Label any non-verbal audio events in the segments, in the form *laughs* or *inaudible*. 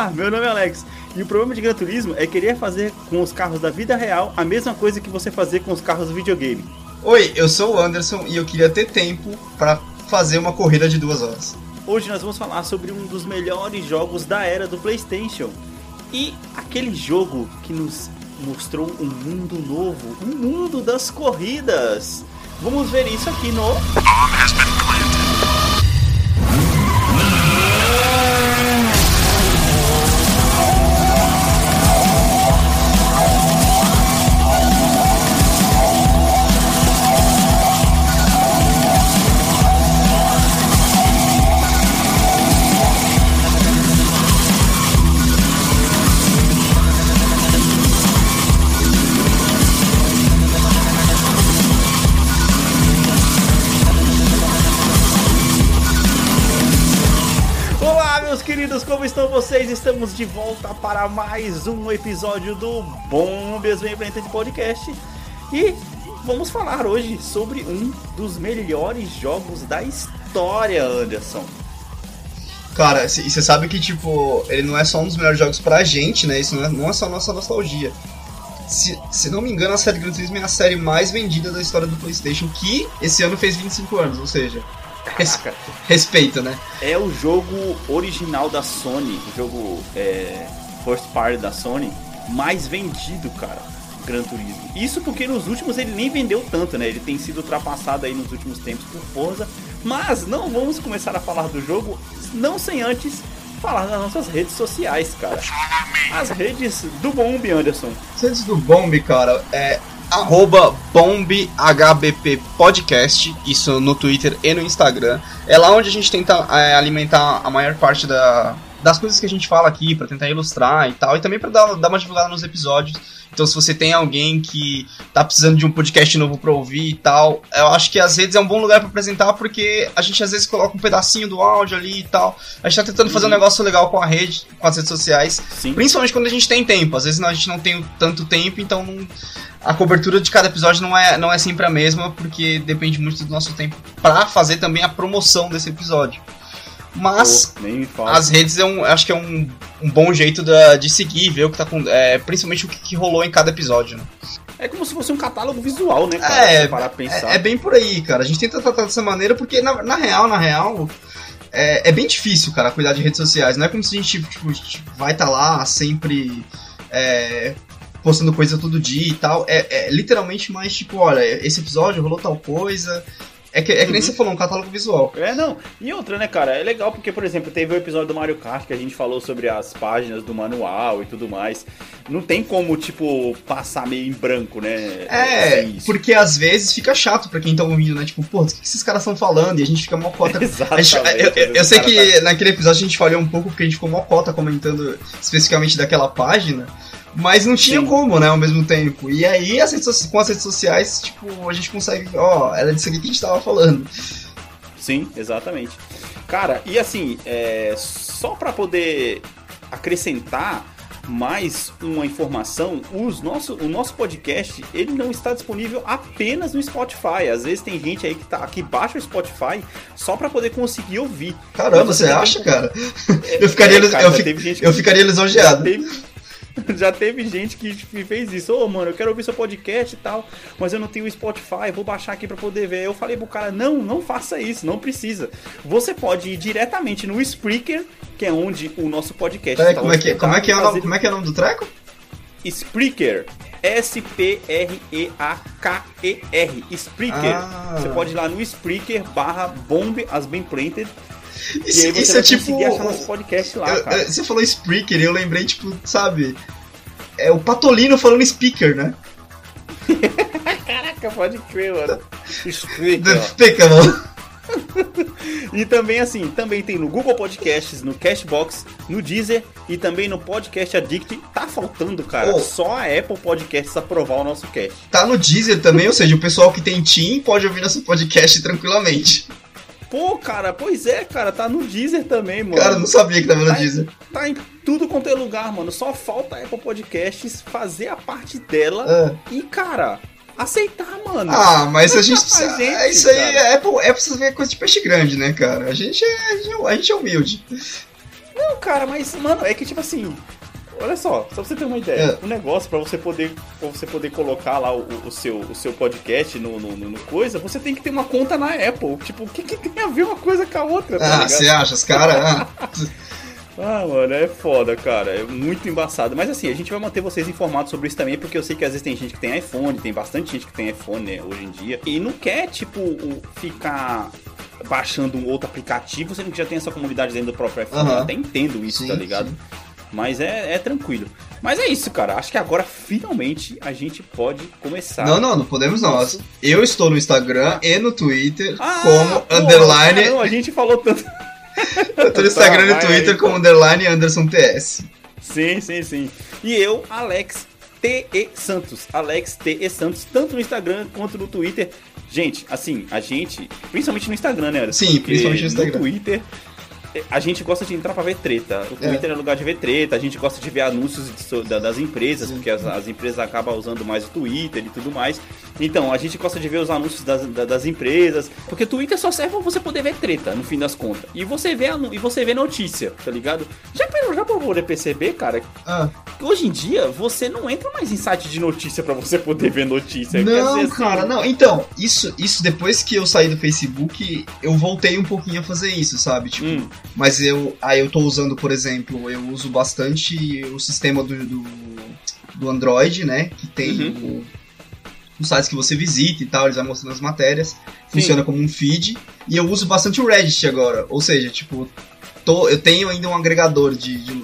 Olá, meu nome é Alex. E o problema de Gran Turismo é querer fazer com os carros da vida real a mesma coisa que você fazer com os carros do videogame. Oi, eu sou o Anderson e eu queria ter tempo para fazer uma corrida de duas horas. Hoje nós vamos falar sobre um dos melhores jogos da era do PlayStation. E aquele jogo que nos mostrou um mundo novo, um mundo das corridas. Vamos ver isso aqui no. Vocês? Estamos de volta para mais um episódio do Bombias Bem Planeta de Podcast. E vamos falar hoje sobre um dos melhores jogos da história, Anderson. Cara, você sabe que, tipo, ele não é só um dos melhores jogos pra gente, né? Isso não é, não é só nossa nostalgia. Se, se não me engano, a série Gran Turismo é a série mais vendida da história do PlayStation, que esse ano fez 25 anos, ou seja, Caraca. respeito, né? É o jogo original da Sony, o jogo é, first party da Sony, mais vendido, cara, Gran Turismo. Isso porque nos últimos ele nem vendeu tanto, né? Ele tem sido ultrapassado aí nos últimos tempos por Forza. Mas não vamos começar a falar do jogo, não sem antes falar das nossas redes sociais, cara. As redes do Bomb, Anderson. As redes do Bomb, cara, é arroba BombHBP Podcast, isso no Twitter e no Instagram. É lá onde a gente tenta é, alimentar a maior parte da, das coisas que a gente fala aqui, pra tentar ilustrar e tal, e também pra dar, dar uma divulgada nos episódios. Então, se você tem alguém que tá precisando de um podcast novo pra ouvir e tal, eu acho que as redes é um bom lugar pra apresentar, porque a gente às vezes coloca um pedacinho do áudio ali e tal. A gente tá tentando fazer um Uhum. negócio legal com a rede, com as redes sociais. Sim. Principalmente quando a gente tem tempo. Às vezes não- a gente não tem tanto tempo, então não- a cobertura de cada episódio não é, não é sempre a mesma, porque depende muito do nosso tempo pra fazer também a promoção desse episódio. Mas as redes é um, acho que é um, um bom jeito da- de seguir, ver o que tá com. é, principalmente o que, que rolou em cada episódio. Né? É como se fosse um catálogo visual, né, cara? É, pra pensar. É, é bem por aí, cara. A gente tenta tratar dessa maneira porque, na, na real, na real, é, é bem difícil, cara, cuidar de redes sociais. Não é como se a gente tipo, tipo, vai estar lá sempre é, postando coisa todo dia e tal. É, é literalmente mais tipo, olha, esse episódio rolou tal coisa. É que, é que nem Uhum. você falou, um catálogo visual. É, não. E outra, né, cara? É legal porque, por exemplo, teve o episódio do Mario Kart que a gente falou sobre as páginas do manual e tudo mais. Não tem como, tipo, passar meio em branco, né? É, porque às vezes fica chato pra quem tá ouvindo, né? Tipo, pô, o que que esses caras estão falando? E a gente fica mó cota. *laughs* Exatamente. gente- eu, eu- eu sei que naquele episódio a gente falhou um pouco porque a gente ficou mó cota comentando especificamente daquela página, mas não tinha Sim. como, né, ao mesmo tempo. E aí, as redes com as redes sociais, tipo, a gente consegue, ó, era disso aqui que a gente tava falando. Sim, exatamente. Cara, e assim, é, só pra poder acrescentar mais uma informação, os nosso, o nosso podcast ele não está disponível apenas no Spotify. Às vezes tem gente aí que, tá, que baixa o Spotify só pra poder conseguir ouvir. Caramba, você acha, tem- cara? Eu ficaria, É, cara, eu, teve gente eu ficaria lisonjeado. teve, *laughs* já teve gente que que fez isso. Ô, mano, eu quero ouvir seu podcast e tal, mas eu não tenho o Spotify, vou baixar aqui pra poder ver. Eu falei pro cara, não, não faça isso, não precisa. Você pode ir diretamente no Spreaker, que é onde o nosso podcast Peraí, está como é que, como é que é o nome, como é que é o nome do treco? Spreaker. S-P-R-E-A-K-E-R. Spreaker. Ah. Você pode ir lá no Spreaker barra Bomb as Bem Planted. Isso, isso é tipo. conseguir achar nosso podcast lá, eu- eu- você falou Spreaker e eu lembrei, tipo, sabe? É o Patolino falando speaker, né? *laughs* Caraca, pode crer, mano. Spreaker. Speaker, mano. *laughs* E também assim, também tem no Google Podcasts, no Cashbox, no Deezer e também no Podcast Addict. Tá faltando, cara, Oh. só a Apple Podcasts aprovar o nosso cast. Tá no Deezer também, ou seja, o pessoal que tem Team pode ouvir nosso podcast tranquilamente. Pô, cara, pois é, cara, tá no Deezer também, mano. Cara, não sabia que tava no Tá- Deezer. Tá em tudo quanto é lugar, mano. Só falta a Apple Podcasts fazer a parte dela Ah. e, cara, aceitar, mano. Ah, mas a gente. Mas, gente, é isso aí cara. é, Apple, é pra você ver coisa de peixe grande, né, cara? A gente é, a gente é- a gente é humilde. cara, mas, mano, é que tipo assim. Olha só, só pra você ter uma ideia. É. O negócio, pra você poder pra você poder colocar lá o, o seu, o seu podcast no, no, no- coisa, você tem que ter uma conta na Apple. Tipo, o que, que tem a ver uma coisa com a outra, tá Ah, você acha? Os caras. Ah, *laughs* Ah, mano, é foda, cara. É muito embaçado. Mas assim, a gente vai manter vocês informados sobre isso também, porque eu sei que às vezes tem gente que tem iPhone, tem bastante gente que tem iPhone, né, hoje em dia, e não quer, tipo, ficar baixando um outro aplicativo, sendo que já tem essa comunidade dentro do próprio iPhone. Aham. Eu até entendo isso, Sim, tá ligado? sim. Mas é, é tranquilo. Mas é isso, cara. Acho que agora, finalmente, a gente pode começar. Não, não, não podemos nós. Eu estou no Instagram e no Twitter Ah, como pô, underline. não, a gente falou tanto. *laughs* Eu no Instagram e Tá, no vai Twitter aí, como underline Anderson TS. Sim, sim, sim. E eu, Alex T.E. Santos. Alex T.E. Santos, tanto no Instagram quanto no Twitter. Gente, assim, a gente, principalmente no Instagram, né? Anderson? Sim, principalmente no Instagram. Twitter, eh, a gente gosta de entrar pra ver treta. O É. Twitter é, lugar de ver treta, a gente gosta de ver anúncios de das empresas, Sim. porque as, as empresas acabam usando mais o Twitter e tudo mais. Então, a gente gosta de ver os anúncios das, da- das empresas, porque o Twitter só serve pra você poder ver treta, no fim das contas. E você vê, e você vê notícia, tá ligado? Já, pra- já poder perceber, cara, Ah, Hoje em dia, você não entra mais em site de notícia pra você poder ver notícia. Quer não, dizer, assim, cara, não. Então, isso, isso depois que eu saí do Facebook, eu voltei um pouquinho a fazer isso, sabe? Tipo, Hum, Mas eu aí eu tô usando, por exemplo, eu uso bastante o sistema do, do, do Android, né? Que tem Uhum. o, os sites que você visita e tal, eles vão mostrando as matérias. Funciona como um feed. E eu uso bastante o Reddit agora. Ou seja, tipo, tô, eu tenho ainda um agregador de, de,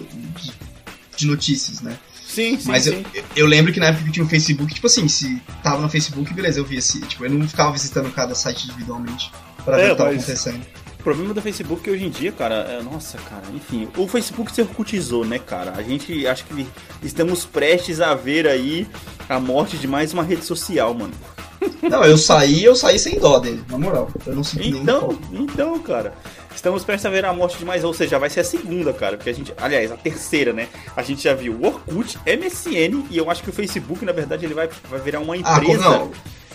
de- notícias, né? sim, sim, Mas sim. eu, eu lembro que na época que tinha o Facebook, tipo assim, se tava no Facebook, beleza, eu via assim. Tipo, eu não ficava visitando cada site individualmente pra ver É, o que tava acontecendo. O problema do Facebook é que hoje em dia, cara, é, nossa, cara, enfim, o Facebook se orcutizou, né, cara? A gente acho que estamos prestes a ver aí a morte de mais uma rede social, mano. Não, eu saí, eu saí sem dó dele, na moral. Eu não senti Então, então, cara, estamos prestes a ver a morte de mais, ou seja, vai ser a segunda, cara, porque a gente, aliás, a terceira, né? A gente já viu o Orkut, MSN e eu acho que o Facebook, na verdade, ele vai, vai virar uma Ah, empresa. não?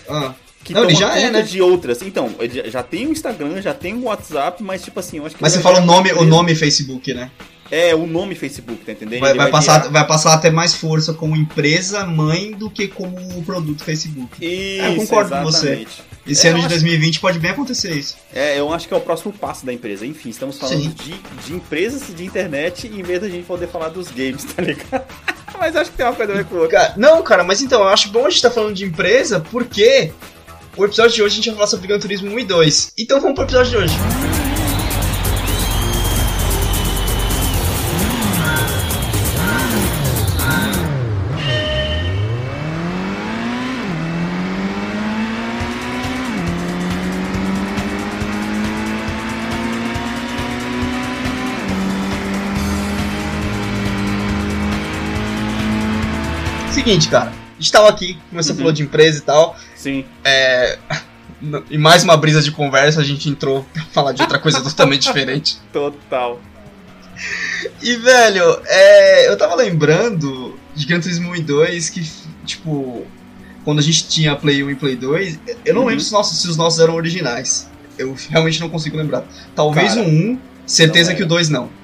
Ah, que Não, ele já é, né? de outras. Então, já- tem o Instagram, já tem o WhatsApp, mas tipo assim, eu acho que. mas você vai fala o nome, o nome Facebook, né? É, o nome Facebook, tá entendendo? Vai, Ele vai passar, vai passar até mais força como empresa mãe do que como o produto Facebook. Isso, eu concordo com você. exatamente. Esse É, ano de acho- 2020 pode bem acontecer isso. É, eu acho que é o próximo passo da empresa. Enfim, estamos falando Sim. de, de empresas de internet em vez da gente poder falar dos games, *laughs* tá ligado? Mas acho que tem uma coisa a ver com outra. Não, cara, mas então, eu acho bom a gente estar falando de empresa porque o episódio de hoje a gente vai falar sobre Gran Turismo 1 e 2. Então vamos pro episódio de hoje. Seguinte, cara, gente tava aqui, começou Uhum. a falar de empresa e tal. Sim. É. *laughs* Em mais uma brisa de conversa, a gente entrou pra falar de outra coisa *laughs* totalmente diferente. Total. E, velho, é, eu tava lembrando de Gran Turismo 1 e 2 que, tipo, quando a gente tinha Play 1 e Play 2, eu não Uhum. lembro se, nossos, se os nossos eram originais. Eu realmente não consigo lembrar. Talvez Cara, o 1, certeza que o era. 2 não. Não é. Não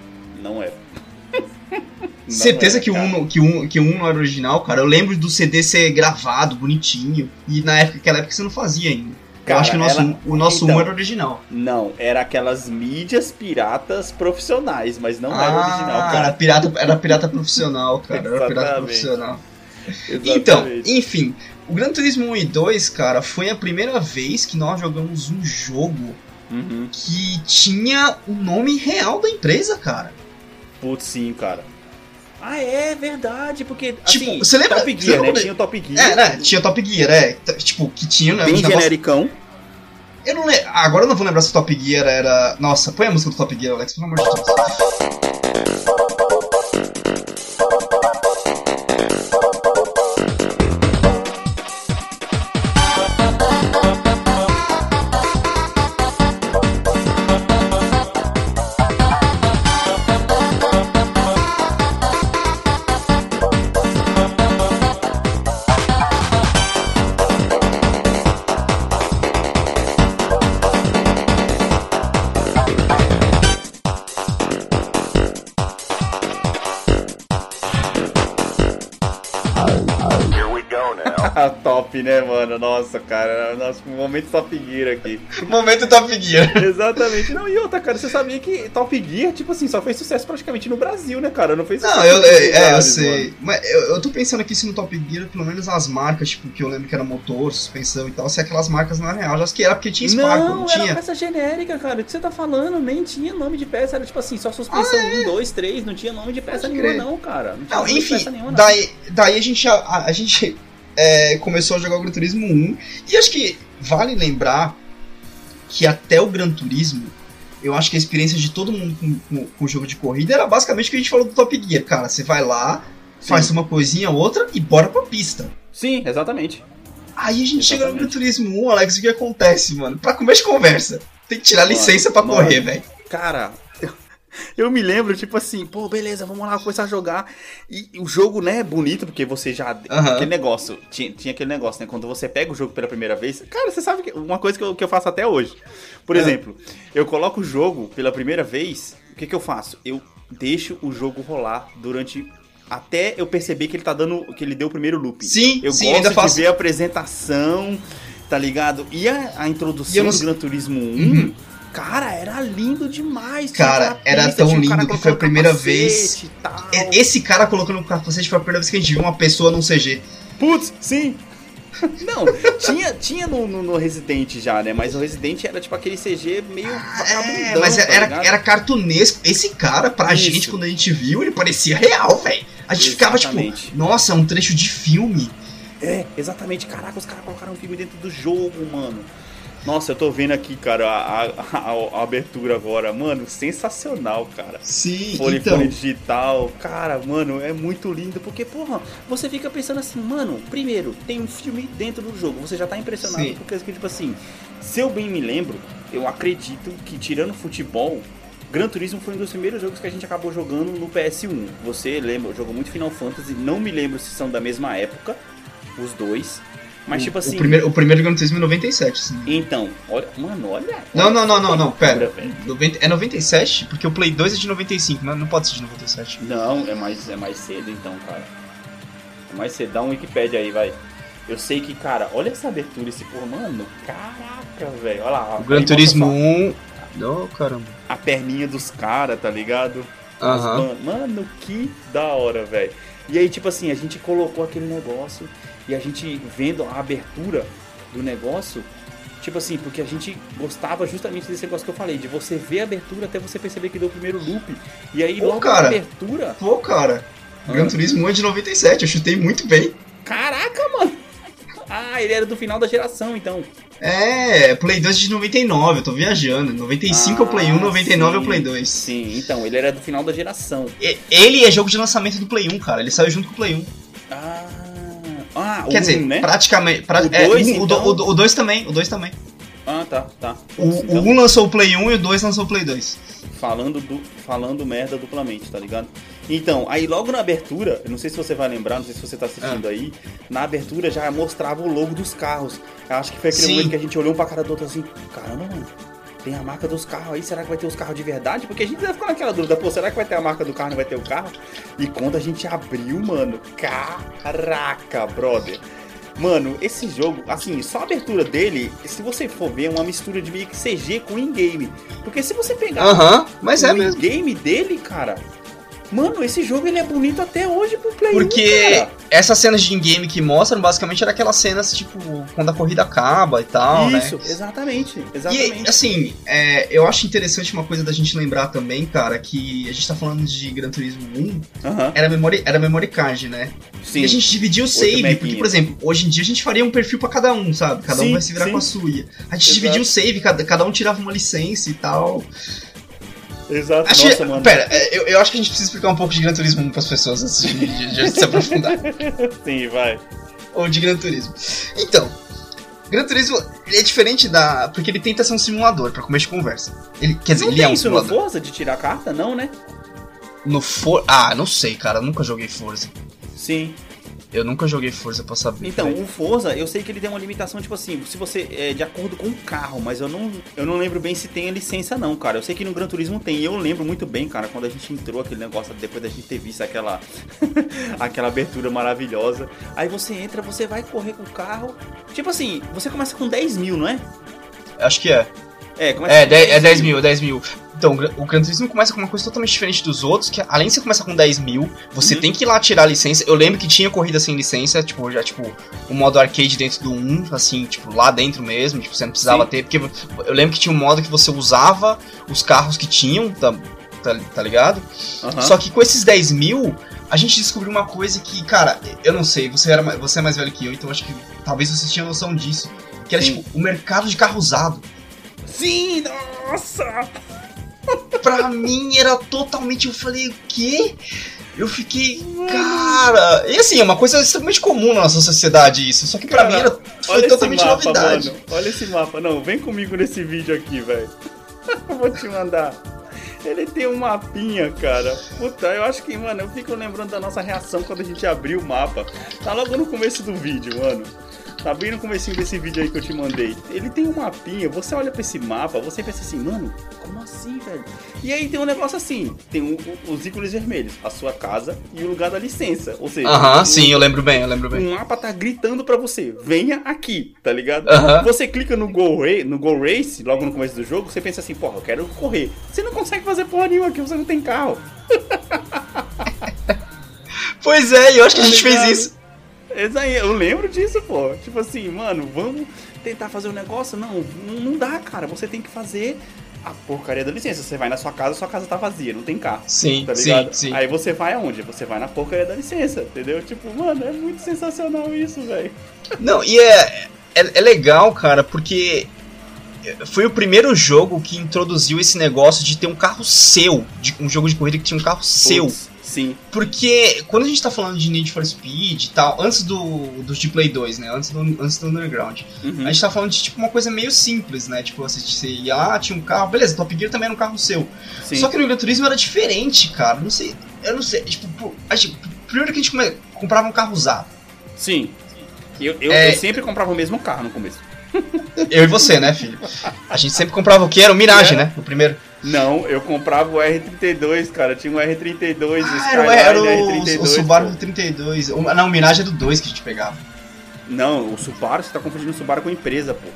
certeza era, que. 1, que, um, que 1 não era original, cara. Eu lembro do CD ser gravado, bonitinho. E na época, naquela época você não fazia ainda. Cara, eu acho que o nosso, ela- um- o nosso então. 1 era original. Não, era aquelas mídias piratas profissionais, mas não era ah, original, Era cara. pirata, era pirata profissional, *laughs* cara. Era pirata profissional. Exatamente. Então, enfim, o Gran Turismo 1 e 2, cara, foi a primeira vez que nós jogamos um jogo Uhum. que tinha o nome real da empresa, cara. Putz, sim, cara. Ah, é verdade, porque. Tipo, assim, você lembra- Top Gear, né? Tinha o Top Gear. É, né? Tinha Top Gear, é. Tipo, que tinha, né? Bem genericão. Eu não lembro. Agora eu não vou lembrar se o Top Gear era. Nossa, põe a música do Top Gear, Alex, pelo amor de Deus. Top, né, mano? Nossa, cara, nosso momento Top Gear aqui. *laughs* Momento Top Gear. Exatamente. Não, e outra, cara, você sabia que Top Gear, tipo assim, só fez sucesso praticamente no Brasil, né, cara? Não fez Não, eu, é, eu sei. Mano. Mas eu, eu tô pensando aqui se no Top Gear, pelo menos as marcas, tipo, que eu lembro que era motor, suspensão e tal, se aquelas marcas não eram real. Já que era porque tinha Spark, não, não tinha. Era peça genérica, cara. O que você tá falando? Nem tinha nome de peça, era tipo assim, só suspensão ah, é? 1, 2, 3, não tinha nome de peça Pode nenhuma, crer. não, cara. Não, não enfim, nenhuma, daí, daí a gente, a, a gente é, começou a jogar o Gran Turismo 1. E acho que vale lembrar que até o Gran Turismo, eu acho que a experiência de todo mundo com, com, com o jogo de corrida era basicamente o que a gente falou do Top Gear. Cara, você vai lá, Sim. faz uma coisinha outra e bora pra pista. Sim, exatamente. Aí a gente exatamente. chega no Gran Turismo 1, Alex, o que acontece, mano? Pra comer de conversa. Tem que tirar licença para correr, velho. Cara, eu me lembro, tipo assim, pô, beleza, vamos lá começar a jogar. E, o jogo, né, é bonito, porque você já. Uhum. Aquele negócio, tinha, tinha aquele negócio, né? Quando você pega o jogo pela primeira vez. Cara, você sabe que uma coisa que eu, que eu faço até hoje. Por uhum. exemplo, eu coloco o jogo pela primeira vez, o que, que eu faço? Eu deixo o jogo rolar durante até eu perceber que ele tá dando. que ele deu o primeiro loop. Sim, eu sim, gosto ainda de faço. ver a apresentação, tá ligado? E a, a introdução não... do Gran Turismo 1. Uhum. Cara, era lindo demais. Cara, era tão lindo que foi a primeira vez. Esse cara colocando o capacete foi a primeira vez que a gente viu uma pessoa num CG. Putz, sim. *laughs* Não, tinha, tinha no, no, no, Resident já, né? Mas o Resident era tipo aquele CG meio É, mas tá era, era cartunesco. Esse cara, pra Isso. gente, quando a gente viu, ele parecia real, velho. A gente Exatamente. ficava tipo, nossa, é um trecho de filme. É, exatamente. Caraca, os caras colocaram um filme dentro do jogo, mano. Nossa, eu tô vendo aqui, cara, a, a, a, abertura agora. Mano, sensacional, cara. Sim, Fone, então... digital. Cara, mano, é muito lindo. Porque, porra, você fica pensando assim, mano, primeiro, tem um filme dentro do jogo. Você já tá impressionado Sim. porque, tipo assim, se eu bem me lembro, eu acredito que tirando futebol, Gran Turismo foi um dos primeiros jogos que a gente acabou jogando no PS1. Você lembra, jogou muito Final Fantasy, não me lembro se são da mesma época, os dois. Mas, o, tipo assim. O primeiro, o primeiro Gran Turismo é 97, sim. Então, olha. Mano, olha. Não, não, não, não, não, pera. 90, é 97? Porque o Play 2 é de 95, mas não pode ser de 97. Não, é mais, é mais cedo então, cara. É mais cedo. Dá um Wikipedia aí, vai. Eu sei que, cara, olha essa abertura, esse porra, mano. Caraca, velho. Olha lá. O Gran Turismo 1. Oh, caramba. A perninha dos caras, tá ligado? Aham. Mano, que da hora, velho. E aí, tipo assim, a gente colocou aquele negócio e a gente vendo a abertura do negócio, tipo assim, porque a gente gostava justamente desse negócio que eu falei, de você ver a abertura até você perceber que deu o primeiro loop. E aí, Pô, logo cara, na abertura. Pô, cara, ah. Gran Turismo 1 é de 97, eu chutei muito bem. Caraca, mano! Ah, ele era do final da geração, então. É, Play 2 de 99, eu tô viajando. 95 ah, é o Play 1, 99 sim, é o Play 2. Sim, então, ele era do final da geração. Ele é jogo de lançamento do Play 1, cara. Ele saiu junto com o Play 1. Ah. Ah, Quer o dizer, né? praticamente. Pra, o 2 é, então... o, o, dois também, o 2 também. Ah, tá, tá. O 1 então... um lançou o Play 1 e o 2 lançou o Play 2. Falando, do, falando merda duplamente, tá ligado? Então, aí logo na abertura, não sei se você vai lembrar, não sei se você tá assistindo ah. aí, na abertura já mostrava o logo dos carros. Eu acho que foi aquele Sim. momento que a gente olhou um pra cara do outro assim, caramba, mano, tem a marca dos carros aí, será que vai ter os carros de verdade? Porque a gente ficou naquela dúvida, pô, será que vai ter a marca do carro, não vai ter o carro? E quando a gente abriu, mano, caraca, brother. Mano, esse jogo, assim, só a abertura dele, se você for ver, é uma mistura de meio que CG com in-game. Porque se você pegar uh -huh, mas o é in-game dele, cara, Mano, esse jogo ele é bonito até hoje pro Play Porque 1, cara. essas cenas de in-game que mostram, basicamente, era aquelas cenas, tipo, quando a corrida acaba e tal, Isso, né? exatamente, exatamente. E, assim, é, eu acho interessante uma coisa da gente lembrar também, cara, que a gente tá falando de Gran Turismo 1, uh -huh. era, memory, era memory card, né? Sim. E a gente dividia o save, porque, por exemplo, hoje em dia a gente faria um perfil para cada um, sabe? Cada sim, um vai se virar sim. com a sua. A gente Exato. dividia o save, cada, cada um tirava uma licença e tal. Exato, acho nossa, mano. Pera, é, eu, eu acho que a gente precisa explicar um pouco de Gran Turismo para as pessoas antes de, de, de se aprofundar. *laughs* Sim, vai. Ou de Gran Turismo. Então, Gran Turismo é diferente da. Porque ele tenta ser um simulador, pra começo de conversa. Ele, quer dizer, não ele é um isso simulador. no Forza de tirar a carta, não, né? No For. Ah, não sei, cara. Eu nunca joguei Forza. Sim. Eu nunca joguei Forza pra saber. Então, o Forza, eu sei que ele tem uma limitação, tipo assim, se você. É de acordo com o carro, mas eu não, eu não lembro bem se tem a licença, não, cara. Eu sei que no Gran Turismo tem. E eu lembro muito bem, cara, quando a gente entrou aquele negócio, depois da gente ter visto aquela. *laughs* aquela abertura maravilhosa. Aí você entra, você vai correr com o carro. Tipo assim, você começa com 10 mil, não é? Acho que é. É, começa É, com 10, é 10 mil, 10 mil. Então, o Gran Turismo começa com uma coisa totalmente diferente dos outros, que além de você começar com 10 mil, você Uhum. tem que ir lá tirar a licença. Eu lembro que tinha corrida sem licença, tipo, já, tipo, o modo arcade dentro do 1, assim, tipo, lá dentro mesmo, tipo, você não precisava Sim. ter, porque eu lembro que tinha um modo que você usava os carros que tinham, tá, tá, tá ligado? Aham. Só que com esses 10 mil, a gente descobriu uma coisa que, cara, eu não sei, você, era, você é mais velho que eu, então acho que talvez você tinha noção disso. Que era, Sim. tipo, o mercado de carro usado. Sim, nossa! Pra mim era totalmente. Eu falei, o quê? Eu fiquei, cara. E assim, é uma coisa extremamente comum na nossa sociedade isso. Só que pra Cara, mim era, foi Olha totalmente esse mapa, novidade. mano. Olha esse mapa. Não, vem comigo nesse vídeo aqui, velho. Eu *laughs* vou te mandar. Ele tem um mapinha, cara. Puta, eu acho que, mano, eu fico lembrando da nossa reação quando a gente abriu o mapa. Tá logo no começo do vídeo, mano. Tá bem no comecinho desse vídeo aí que eu te mandei. Ele tem um mapinha, você olha pra esse mapa, você pensa assim, mano, como assim, velho? E aí tem um negócio assim, tem o- o- os ícones vermelhos, a sua casa e o lugar da licença. Ou seja, Aham, o- sim, eu lembro bem, eu lembro bem. o mapa tá gritando pra você, venha aqui, tá ligado? Aham. Você clica no Go, no Go Race, logo no começo do jogo, você pensa assim, porra, eu quero correr. Você não consegue fazer porra nenhuma aqui, você não tem carro. *laughs* Pois é, eu acho que a Tá gente fez isso. Eu lembro disso, pô. Tipo assim, mano, vamos tentar fazer um negócio? Não, não, dá, cara. Você tem que fazer a porcaria da licença. Você vai na sua casa, sua casa tá vazia, não tem carro. Sim, Tá sim, ligado? sim. Aí você vai aonde? Você vai na porcaria da licença, entendeu? Tipo, mano, é muito sensacional isso, velho. Não, e é, é, é legal, cara, porque foi o primeiro jogo que introduziu esse negócio de ter um carro seu, de um jogo de corrida que tinha um carro seu. Sim. Porque quando a gente tá falando de Need for Speed e tal, antes do, do de Play 2, né? Antes do, antes do Underground, Uhum. a gente tá falando de tipo uma coisa meio simples, né? Tipo, você, você ia lá, tinha um carro, beleza, Top Gear também era um carro seu. Sim. Só que no Gran Turismo era diferente, cara. Não sei, eu não sei. Tipo, pô, a gente- primeiro que a gente comprava um carro usado. Sim. Eu, eu, É- eu sempre comprava o mesmo carro no começo. Eu e você, né, filho? A gente sempre comprava o que? Era o Mirage, É. né? O primeiro. Não, eu comprava o R32, cara. Tinha um R32, Ah, era, o- Skyline era o, R32. o Subaru pô. 32. O- Não, o Mirage é do 2 que a gente pegava. Não, o Subaru, você tá confundindo o Subaru com empresa, pô.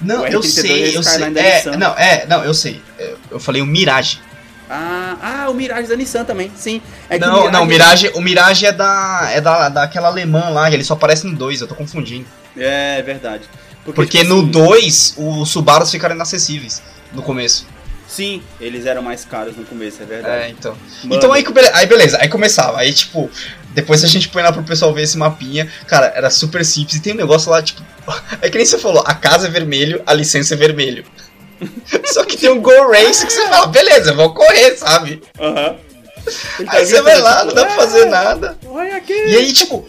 Não, O eu R32 sei, é eu sei. É, não, é, não, eu sei. É, Eu falei o Mirage. Ah, ah, o Mirage da Nissan também, sim. É não, não, o Mirage, o Mirage é da é da daquela alemã lá, ele só aparece no 2, eu tô confundindo. É verdade. Porque tipo no assim, 2 os Subarus ficaram inacessíveis no começo. Sim, eles eram mais caros no começo, é verdade. É, então. Mano, Então aí, que bele- aí beleza, aí começava. Aí tipo, depois a gente põe lá pro pessoal ver esse mapinha. Cara, era super simples. E tem um negócio lá, tipo. *laughs* É que nem você falou, a casa é vermelho, a licença é vermelho. *laughs* Só que tem um Go Race que você fala, beleza, eu vou correr, sabe? Aham. Tá Aí você vai lá, não dá pra fazer nada. Olha aqui. E aí, tipo,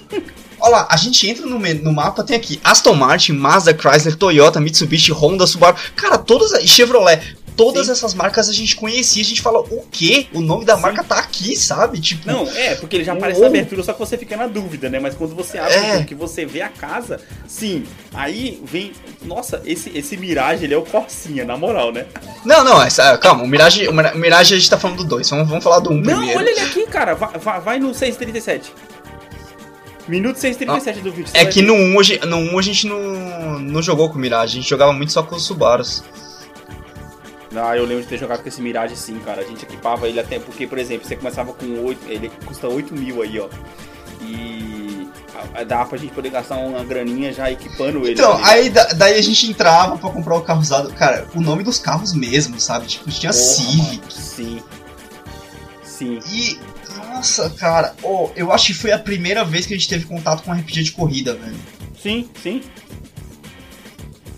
olha lá, a gente entra no, no mapa, tem aqui Aston Martin, Mazda, Chrysler, Toyota, Mitsubishi, Honda, Subaru. Cara, todas. E Chevrolet. Todas Sim. essas marcas a gente conhecia, a gente fala, o quê? O nome da Sim. marca tá aqui, sabe? Tipo, Não, é, porque ele já aparece Uou. na abertura, só que você fica na dúvida, né? Mas quando você abre, É. que você vê a casa, sim. Aí vem. Nossa, esse, esse Mirage, ele é o Corsinha, na moral, né? Não, não, essa, calma, o Mirage, o Mira- o Mirage a gente tá falando do 2, vamos, vamos falar do 1 um Não, primeiro. olha ele aqui, cara. Vai, vai, vai no 637. Minuto 637 do vídeo. É que ver. no 1 um, a gente- no um a gente não, não jogou com o Mirage, a gente jogava muito só com os Subarus. Ah, eu lembro de ter jogado com esse Mirage sim, cara. A gente equipava ele até porque, por exemplo, você começava com 8, ele custa 8 mil aí, ó. E dá pra gente poder gastar uma graninha já equipando ele. Então, tá ligado? aí da- daí a gente entrava pra comprar o carro usado. Cara, o nome dos carros mesmo, sabe? Tipo, tinha Porra, Civic. mano, Sim. Sim. E, nossa, cara, oh, eu acho que foi a primeira vez que a gente teve contato com RPG de corrida, velho. Sim, sim.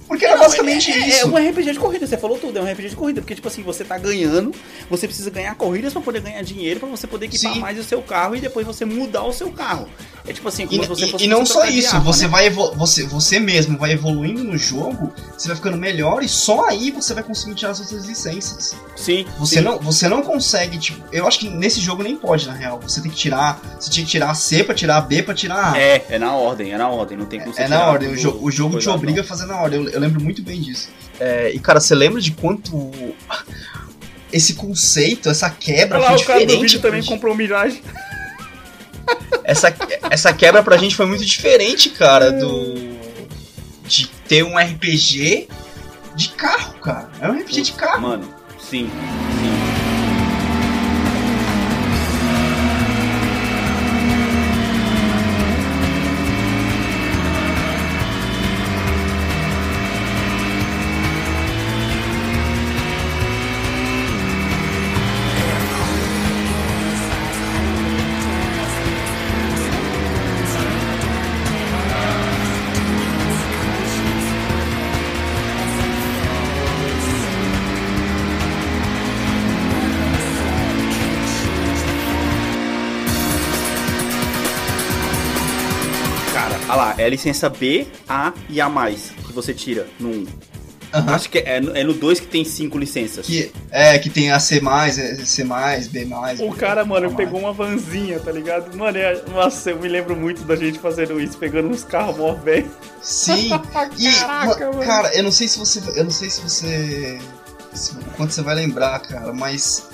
Porque era Não, basicamente é, é- isso. É um RPG de corrida, você falou tudo, é um RPG de corrida. Porque, tipo assim, você tá ganhando, você precisa ganhar corridas pra poder ganhar dinheiro, pra você poder equipar Sim. mais o seu carro e depois você mudar o seu carro. É tipo assim, como E, se você fosse e não só isso, arma, você né? vai você, você mesmo vai evoluindo no jogo, você vai ficando melhor e só aí você vai conseguir tirar as outras licenças. Sim. Você sim. não, você não consegue, tipo, eu acho que nesse jogo nem pode, na real. Você tem que tirar, você tinha que tirar a C pra tirar a B pra tirar a. É, é na ordem, é na ordem, não tem como você É na ordem, o, jo- o jogo te obriga a fazer na ordem. Eu, eu lembro muito bem disso. É, e cara, você lembra de quanto esse conceito, essa quebra Olha lá, foi o cara do diferente? vídeo também gente. comprou miragem. essa, essa quebra pra gente foi muito diferente, cara, do. De ter um RPG de carro, cara. É um RPG de carro. Mano, sim, a licença B, A e A mais que você tira no 1. Aham. Acho que é, no- é no 2 que tem 5 licenças. Que, é, que tem a C, é, C, B. O cara, mano, pegou uma vanzinha, tá ligado? Mano, é, nossa, eu me lembro muito da gente fazendo isso, pegando uns carros mó velho. Sim. *laughs* E, Caraca, ma- mano. cara, eu não sei se você. Eu não sei se você. se- quanto você vai lembrar, cara, mas.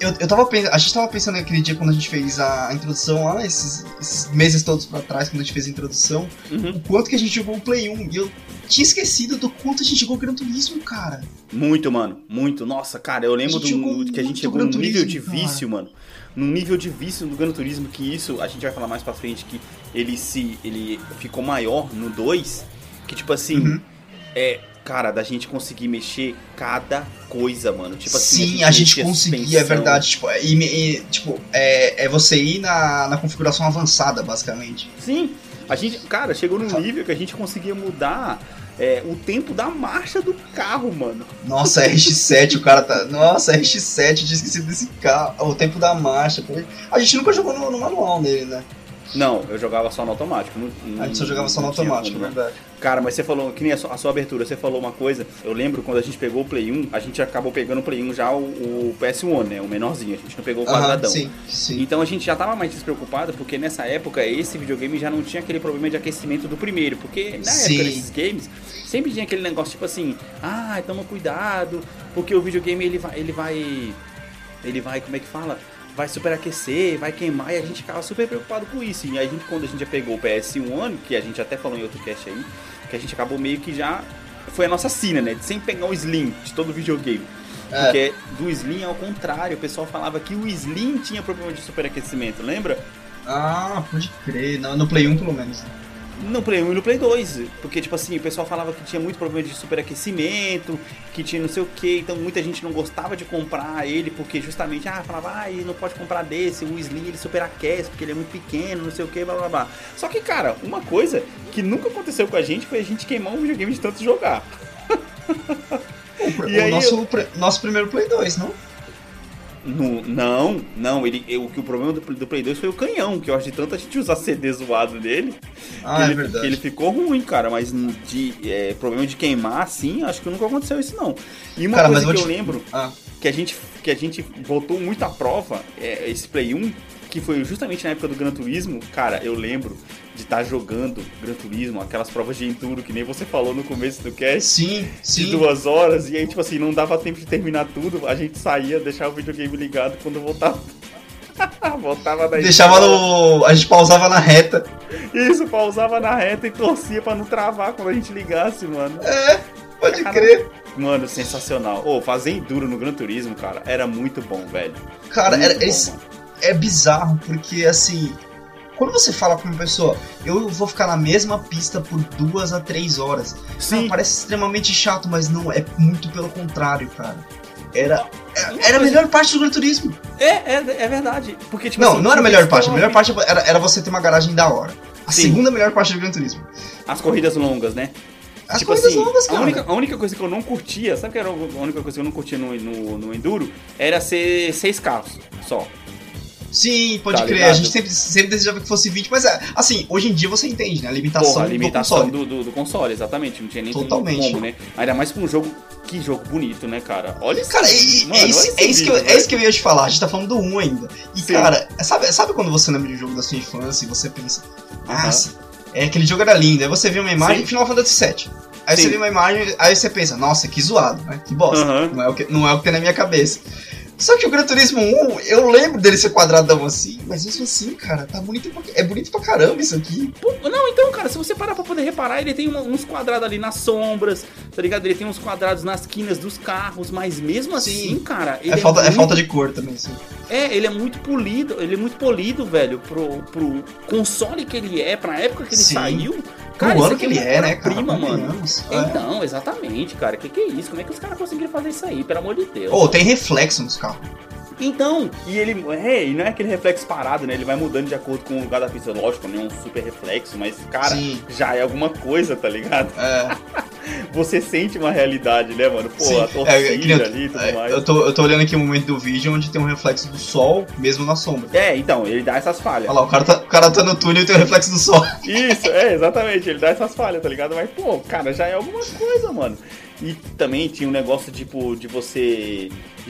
Eu, eu tava pensando. A gente tava pensando naquele dia quando a gente fez a, introdução lá, esses, esses meses todos pra trás, quando a gente fez a introdução, Uhum. o quanto que a gente jogou o Play 1. E eu tinha esquecido do quanto a gente jogou Gran Turismo, cara. Muito, mano. Muito. Nossa, cara, eu lembro do, que a gente chegou num nível de vício, mano. Num nível de vício do Gran Turismo que isso, a gente vai falar mais pra frente que ele se ele ficou maior no 2, que tipo assim, Uhum. é, cara, da gente conseguir mexer cada coisa, mano. Tipo assim, Sim, a gente mexia conseguia, é verdade. Tipo, é, e- e, tipo é, é você ir na, na configuração avançada, basicamente. Sim. A gente, cara, chegou num nível que a gente conseguia mudar é, o tempo da marcha do carro, mano. Nossa, RX7, o cara tá. Nossa, RX7, tinha esquecido desse carro. O tempo da marcha. A gente nunca jogou no, no manual nele, né? Não, eu jogava só no automático. não- A gente só jogava só no não automático, como, né? verdade. Cara, mas você falou, que nem a sua, a sua abertura, você falou uma coisa. Eu lembro quando a gente pegou o Play 1, a gente acabou pegando o Play 1 já o, o PS1, né? O menorzinho, a gente não pegou o quadradão. sim, sim. Então a gente já tava mais despreocupado, porque nessa época esse videogame já não tinha aquele problema de aquecimento do primeiro. Porque na Sim. época desses games, sempre tinha aquele negócio tipo assim, ah, toma cuidado, porque o videogame ele vai. ele vai. Ele vai, como é que fala? Vai superaquecer, vai queimar, e a gente ficava super preocupado com isso. E a gente, quando a gente já pegou o PS1, que a gente até falou em outro cast aí, que a gente acabou meio que já. Foi a nossa sina, né? De sempre pegar o Slim de todo videogame. É. Porque do Slim ao contrário, o pessoal falava que o Slim tinha problema de superaquecimento, lembra? Ah, pode crer. No, no Play 1, pelo menos. né? No Play 1 e no Play 2. Porque, tipo assim, o pessoal falava que tinha muito problema de superaquecimento, que tinha não sei o que, então muita gente não gostava de comprar ele, porque justamente, ah, falava, ah, não pode comprar desse, o Slim ele superaquece, porque ele é muito pequeno, não sei o que, blá blá blá. Só que, cara, uma coisa que nunca aconteceu com a gente foi a gente queimar um videogame de tanto jogar. O, *laughs* E o aí nosso, pre- nosso primeiro Play 2, não? No, não, não, ele, eu- que o problema do, do Play 2 foi o canhão, que eu acho de tanta gente usar CD zoado dele, Ah, que, é ele, verdade. ele ficou ruim, cara, mas de é, problema de queimar, assim, acho que nunca aconteceu isso não. E uma Cara, coisa que eu te- lembro, Ah, que a gente, que a gente botou muito à prova, é, esse Play 1, que foi justamente na época do Gran Turismo, cara, eu lembro de estar jogando Gran Turismo, aquelas provas de enduro, que nem você falou no começo do cast, sim, de sim. duas horas, e aí, tipo assim, não dava tempo de terminar tudo, a gente saía, deixava o videogame ligado quando voltava. *laughs* voltava da Deixava no. A gente pausava na reta. Isso, pausava na reta e torcia pra não travar quando a gente ligasse, mano. É, pode Cara, crer. Mano, sensacional. Ô, fazer enduro no Gran Turismo, cara, era muito bom, velho. Cara, Muito era, bom, esse- mano. É bizarro, porque assim. Quando você fala com uma pessoa, eu vou ficar na mesma pista por duas a três horas. Sim. Não, parece extremamente chato, mas não, é muito pelo contrário, cara. Era, é- era a melhor parte do Gran Turismo. É, é, é verdade. Porque, tipo Não, assim, não era a melhor parte. A melhor parte era, era você ter uma garagem da hora. A Sim. segunda melhor parte do Gran Turismo. As corridas longas, né? As tipo corridas assim, longas, a cara. única, a única coisa que eu não curtia, sabe que era a única coisa que eu não curtia no, no, no Enduro? Era ser seis carros só. Sim, pode Tá crer. ligado? A gente sempre, sempre desejava que fosse 20, mas é, assim, hoje em dia você entende, né? A limitação, Porra, a do limitação console. do, do, do console, exatamente. Não tinha nem Totalmente. como, né? Ainda mais pra um jogo. Que jogo bonito, né, cara? Olha isso. Cara, e- mano, é, isso, é, isso que eu, é isso que eu ia te falar. A gente tá falando do 1 ainda. E, Sim. cara, sabe, sabe quando você lembra de um jogo da sua infância e você pensa, nossa, é, aquele jogo era lindo. Aí você vê uma imagem Sim. Final Fantasy VII. Aí Sim. você vê uma imagem, aí você pensa, nossa, que zoado, né? Que bosta. Aham. Não, é o que, não é o que tem na minha cabeça. Só que o Gran Turismo 1, eu lembro dele ser quadradão assim, mas mesmo assim, cara, tá bonito pra, é bonito pra caramba isso aqui. Não, então, cara, se você parar pra poder reparar, ele tem uns quadrados ali nas sombras, tá ligado? Ele tem uns quadrados nas quinas dos carros, mas mesmo assim, Sim. cara, ele É, falta, é muito- falta de cor também, assim. É, ele é muito polido, ele é muito polido, velho, pro, pro console que ele é, pra época que ele Sim. saiu. Isso ano aqui que ele uma é, né, cara? Prima, mano. Convenhamos. É. Então, exatamente, cara. Que que é isso? Como é que os caras conseguiram fazer isso aí? Pelo amor de Deus. Ô, tem reflexo nos carros. Então, e ele. É, e não é aquele reflexo parado, né? Ele vai mudando de acordo com o lugar da pista. Lógico, não é um super reflexo, mas, cara, Sim. já é alguma coisa, tá ligado? É, *laughs* Você sente uma realidade, né, mano? Pô, Sim. a torcida É, que nem eu- ali e tudo é, mais. eu, tô, eu tô olhando aqui o momento do vídeo onde tem um reflexo do sol, mesmo na sombra. É, então, ele dá essas falhas. Olha lá, o cara tá, o cara tá no túnel e tem o reflexo do sol. *laughs* Isso, é, exatamente, ele dá essas falhas, tá ligado? Mas, pô, cara, já é alguma coisa, mano. E também tinha um negócio, tipo, de você.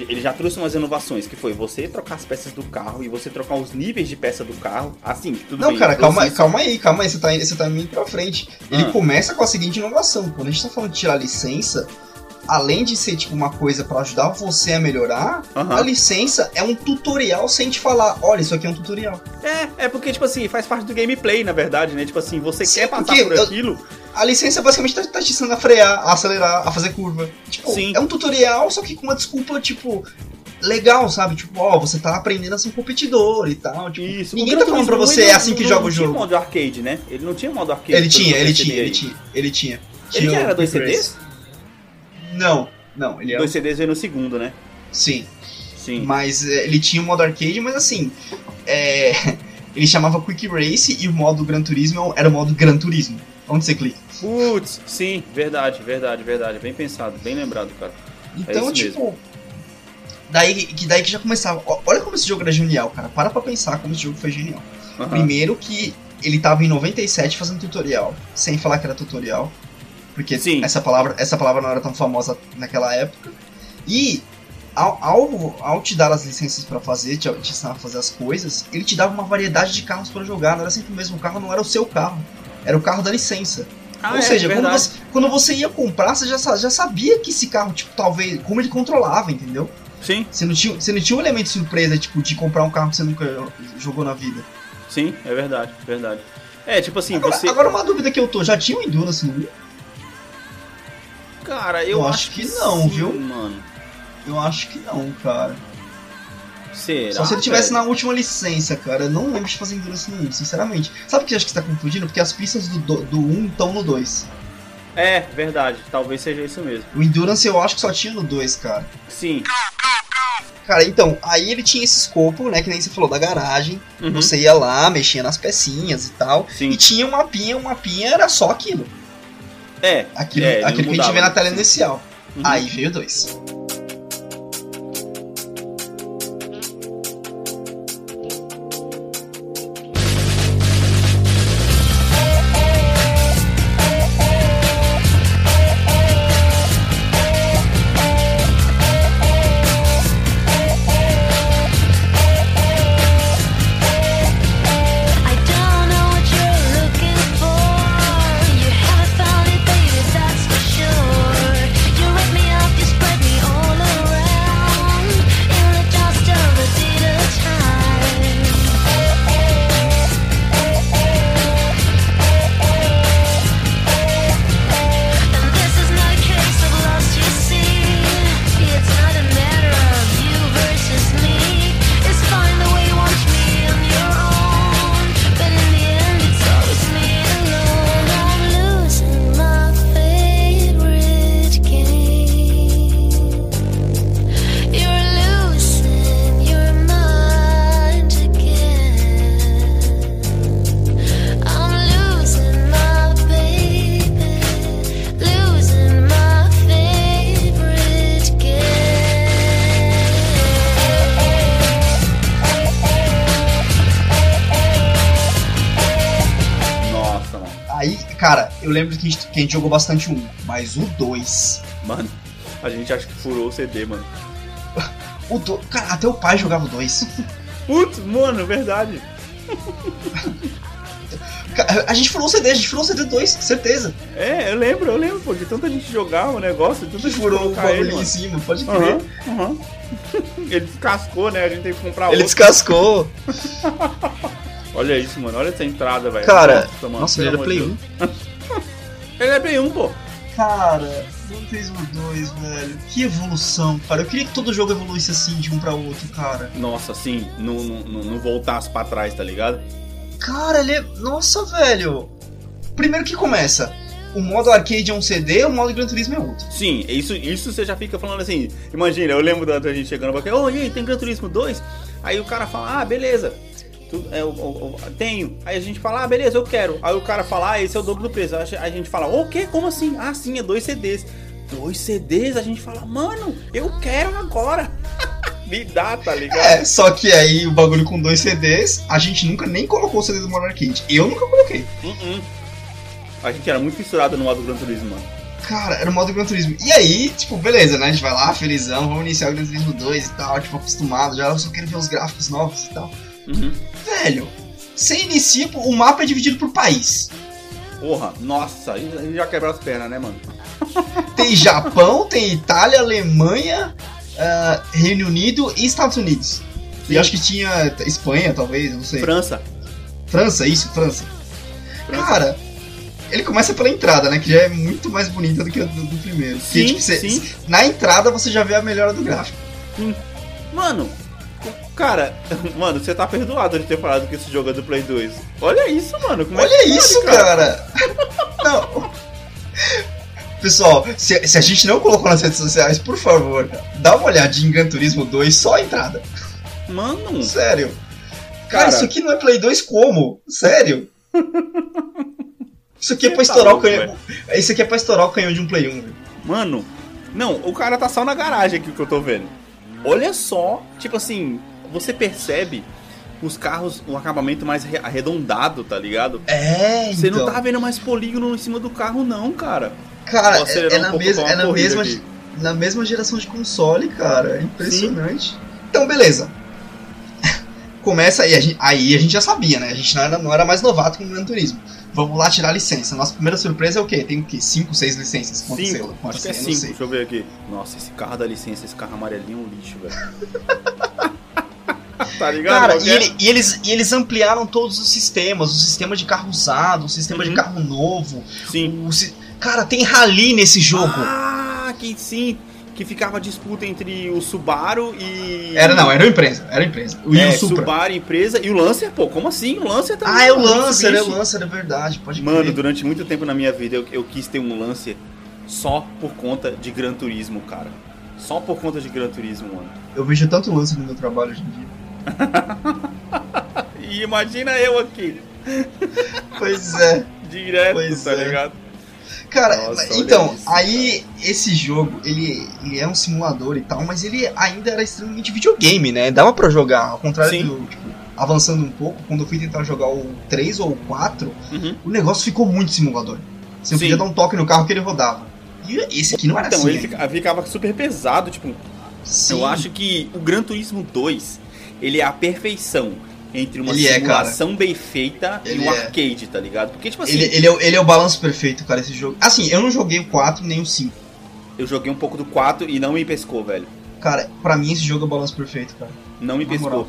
Ele já trouxe umas inovações, que foi você trocar as peças do carro e você trocar os níveis de peça do carro. Assim, tudo Não, bem. cara, calma, isso. calma aí, calma aí, você tá, indo- você tá indo pra frente. Ele Ah. começa com a seguinte inovação: quando a gente tá falando de tirar licença, além de ser tipo uma coisa pra ajudar você a melhorar, Aham. a licença é um tutorial sem te falar, olha, isso aqui é um tutorial. É, é porque, tipo assim, faz parte do gameplay, na verdade, né? Tipo assim, você Sim, quer passar por eu- aquilo. A licença basicamente tá, tá te ensinando a frear, a acelerar, a fazer curva. Tipo, Sim. é um tutorial, só que com uma desculpa, tipo, legal, sabe? Tipo, ó, você tá aprendendo a ser um competidor e tal. Tipo, Isso. ninguém tá falando pra você, ele é assim que não- joga o Não tinha jogo. modo arcade, né? Ele não tinha modo arcade. Ele tinha, ele tinha, ele tinha, ele tinha. Ele Tinha já o era dois CDs? Não, não, ele era. Dois CDs veio no segundo, né? Sim. Sim. Mas é, ele tinha o modo arcade, mas assim, é, *laughs* ele chamava Quick Race e o modo Gran Turismo era o modo Gran Turismo. Onde você clica? Putz, sim, verdade, verdade, verdade. Bem pensado, bem lembrado, cara. Então, isso tipo. Daí que, daí que já começava. Olha como esse jogo era genial, cara. Para pra pensar como esse jogo foi genial. Primeiro que ele tava em 97 fazendo tutorial, sem falar que era tutorial. Porque Sim. essa palavra, essa palavra não era tão famosa naquela época. E ao, ao, ao te dar as licenças pra fazer, te, te ensinar a fazer as coisas, ele te dava uma variedade de carros pra jogar. Não era sempre o mesmo carro, não era o seu carro. Era o carro da licença. Ah, Ou é, seja, quando verdade. você, quando você ia comprar, você já, já sabia que esse carro, tipo, talvez. Como ele controlava, entendeu? Sim, Você não tinha, você não tinha um elemento de surpresa, tipo, de comprar um carro que você nunca jogou na vida. sim, é verdade, verdade. É, tipo assim, Agora, você. agora uma dúvida que eu tô, já tinha o Endurance no Wii? Cara, eu, Eu acho acho que não, sim, viu? Mano. Eu acho que não, cara. Será? Só se ele tivesse velho? na última licença, cara. Eu não lembro de fazer Endurance no 1, sinceramente. Sabe o que eu acho que você tá confundindo? Porque as pistas do, do, do 1 estão no 2. É, verdade. Talvez seja isso mesmo. O Endurance eu acho que só tinha no 2, cara. Sim. Cara, então, aí ele tinha esse escopo, né, que nem você falou, da garagem. Uhum. Você ia lá, mexia nas pecinhas e tal. Sim. E tinha um mapinha, um mapinha era só aquilo. É. Aquilo, É, aquilo que a gente vê na né? tela inicial. Uhum. Aí veio dois. Lembro que a gente, que a gente jogou bastante um, mas o 2. Mano, a gente acha que furou o CD, mano. O do... Cara, até o pai jogava o 2. Putz, mano, verdade. A gente furou o CD, a gente furou o CD 2, certeza. É, eu lembro, eu lembro, pô, de tanta gente jogar o negócio, de tanta gente furou o colocar ele, bagulho em mano. cima, pode crer. Aham, aham. *laughs* Ele descascou, né? A gente tem que comprar Ele outro. descascou. *laughs* Olha isso, mano. Olha essa entrada, velho. Cara, mano, nossa, pelo ele era Play de 1. *laughs* Ele é Play 1, pô. Cara, Gran Turismo 2, velho. Que evolução, cara. Eu queria que todo jogo evoluísse assim de um pra outro, cara. Nossa, assim, não, não, não não voltasse pra trás, tá ligado? Cara, ele é. Nossa, velho. Primeiro que começa. O modo arcade é um CD, o modo Gran Turismo é outro. Sim, isso, isso você já fica falando assim. Imagina, eu lembro da gente chegando pra cá, ô, e aí, tem Gran Turismo 2? Aí o cara fala, ah, beleza. Tu- é, o- o- o- tenho. Aí a gente fala, ah, beleza, eu quero. Aí o cara fala, ah, esse é o dobro do preço. Aí a gente fala, o quê? Como assim? Ah, sim, é dois CDs. Dois CDs? A gente fala, mano, eu quero agora. *laughs* Me dá, tá ligado? É, só que aí o bagulho com dois CDs, a gente nunca nem colocou o CD do modo arcade. Eu nunca coloquei. Uh-uh. A gente era muito fissurado no modo Gran Turismo, mano. Cara, era o modo Gran Turismo. E aí, tipo, beleza, né? A gente vai lá, felizão, vamos iniciar o Gran Turismo 2 e tal, tipo, acostumado já, eu só quero ver os gráficos novos e tal. Uhum. Velho, você inicia, o mapa é dividido por país. Porra, nossa, aí já quebra as pernas, né, mano? *laughs* Tem Japão, tem Itália, Alemanha, ah, Reino Unido e Estados Unidos. E Sim. acho que tinha Espanha, talvez, não sei. França. França, isso, França. França. Cara, ele começa pela entrada, né? Que já é muito mais bonita do que a do, do primeiro. Porque, Sim, tipo, você- sim. Na entrada você já vê a melhora do gráfico. Mano, o- cara, *laughs* mano, você tá perdoado de ter falado que esse jogo é do Play 2. Olha isso, mano. Como é Olha que isso, pode, cara! *laughs* Não. Pessoal, se, se a gente não colocou nas redes sociais, por favor, dá uma olhadinha em Gran Turismo 2, só a entrada. Mano, Sério. Cara, Cara. isso aqui não é Play 2 como? Sério? Isso aqui é pra tá estourar louco, o canhão. Isso aqui é pra estourar o canhão de um Play 1, velho. mano. Não, o cara tá só na garagem aqui que eu tô vendo. Olha só, tipo assim, você percebe os carros, um acabamento mais re- arredondado, tá ligado? É, Você então. não tá vendo mais polígono em cima do carro, não, cara. Cara, é, é na, mes- é na mesma, aqui. na mesma geração de console, cara. É impressionante. Então, beleza. *laughs* Começa aí a, gente, aí a gente já sabia, né? A gente não era, não era mais novato com o Gran Turismo. Vamos lá tirar a licença. Nossa primeira surpresa é o quê? Tem o quê? 5, 6 licenças? Cinco, quantas acho que é. Deixa eu ver aqui. Nossa, esse carro dá licença, esse carro amarelinho é um lixo, velho. *laughs* tá ligado? Cara, e, ele- e eles, e eles ampliaram todos os sistemas. O sistema de carro usado, o sistema de Uhum. carro novo. Sim. o Cara, tem rally nesse jogo. Ah, que sim. Que ficava disputa entre o Subaru e. Era não, era uma empresa. Era uma empresa. O é, Supra. Subaru, empresa. E o Lancer, pô, como assim? O Lancer também. Ah, é o Lancer, é o. Lancer, é verdade. Pode Mano, crer. durante muito tempo na minha vida eu, eu quis ter um Lancer só por conta de Gran Turismo, cara. Só por conta de Gran Turismo, mano. Eu vejo tanto Lancer no meu trabalho hoje em dia. *laughs* E imagina eu aqui, Pois é. direto, Pois tá é. ligado? Cara, Nossa, então, isso, aí esse jogo, ele, ele é um simulador e tal, mas ele ainda era extremamente videogame, né? Dava pra jogar, ao contrário Sim. do, tipo, avançando um pouco, quando eu fui tentar jogar o 3 ou o 4, Uhum. o negócio ficou muito simulador. Você Sim. podia dar um toque no carro que ele rodava. E esse aqui não era Então, assim. ele né? fica- ficava super pesado, tipo, Sim. Eu acho que o Gran Turismo 2, ele é a perfeição entre uma Ele é, simulação bem feita Ele e um é. arcade, tá ligado? Porque, tipo assim, Ele, ele, é, o- ele é o balanço perfeito, cara, esse jogo. Assim, eu não joguei o 4 nem o 5. eu joguei um pouco do 4 e não me pescou, velho. Cara, pra mim esse jogo é o balanço perfeito, cara. Não me Na pescou. moral.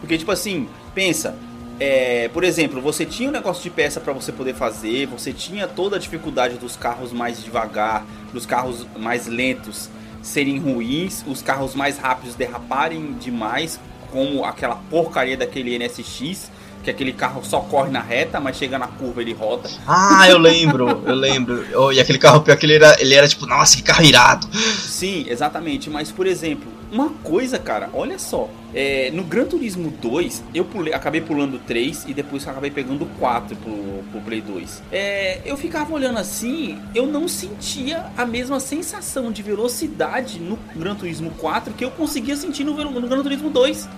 Porque, tipo assim, pensa. é, por exemplo, você tinha um negócio de peça pra você poder fazer, você tinha toda a dificuldade dos carros mais devagar, dos carros mais lentos serem ruins, os carros mais rápidos derraparem demais, como aquela porcaria daquele NSX, que aquele carro só corre na reta, mas chega na curva ele roda. Ah, eu lembro, eu lembro. *laughs* Oh, e aquele carro pior que ele era, ele era tipo, nossa, que carro irado. Sim, exatamente. Mas, por exemplo, uma coisa, cara, olha só. é, no Gran Turismo 2, eu pulei, acabei pulando o 3 e depois acabei pegando o 4 pro, pro Play 2. É, eu ficava olhando assim, eu não sentia a mesma sensação de velocidade no Gran Turismo 4 que eu conseguia sentir no, no Gran Turismo 2.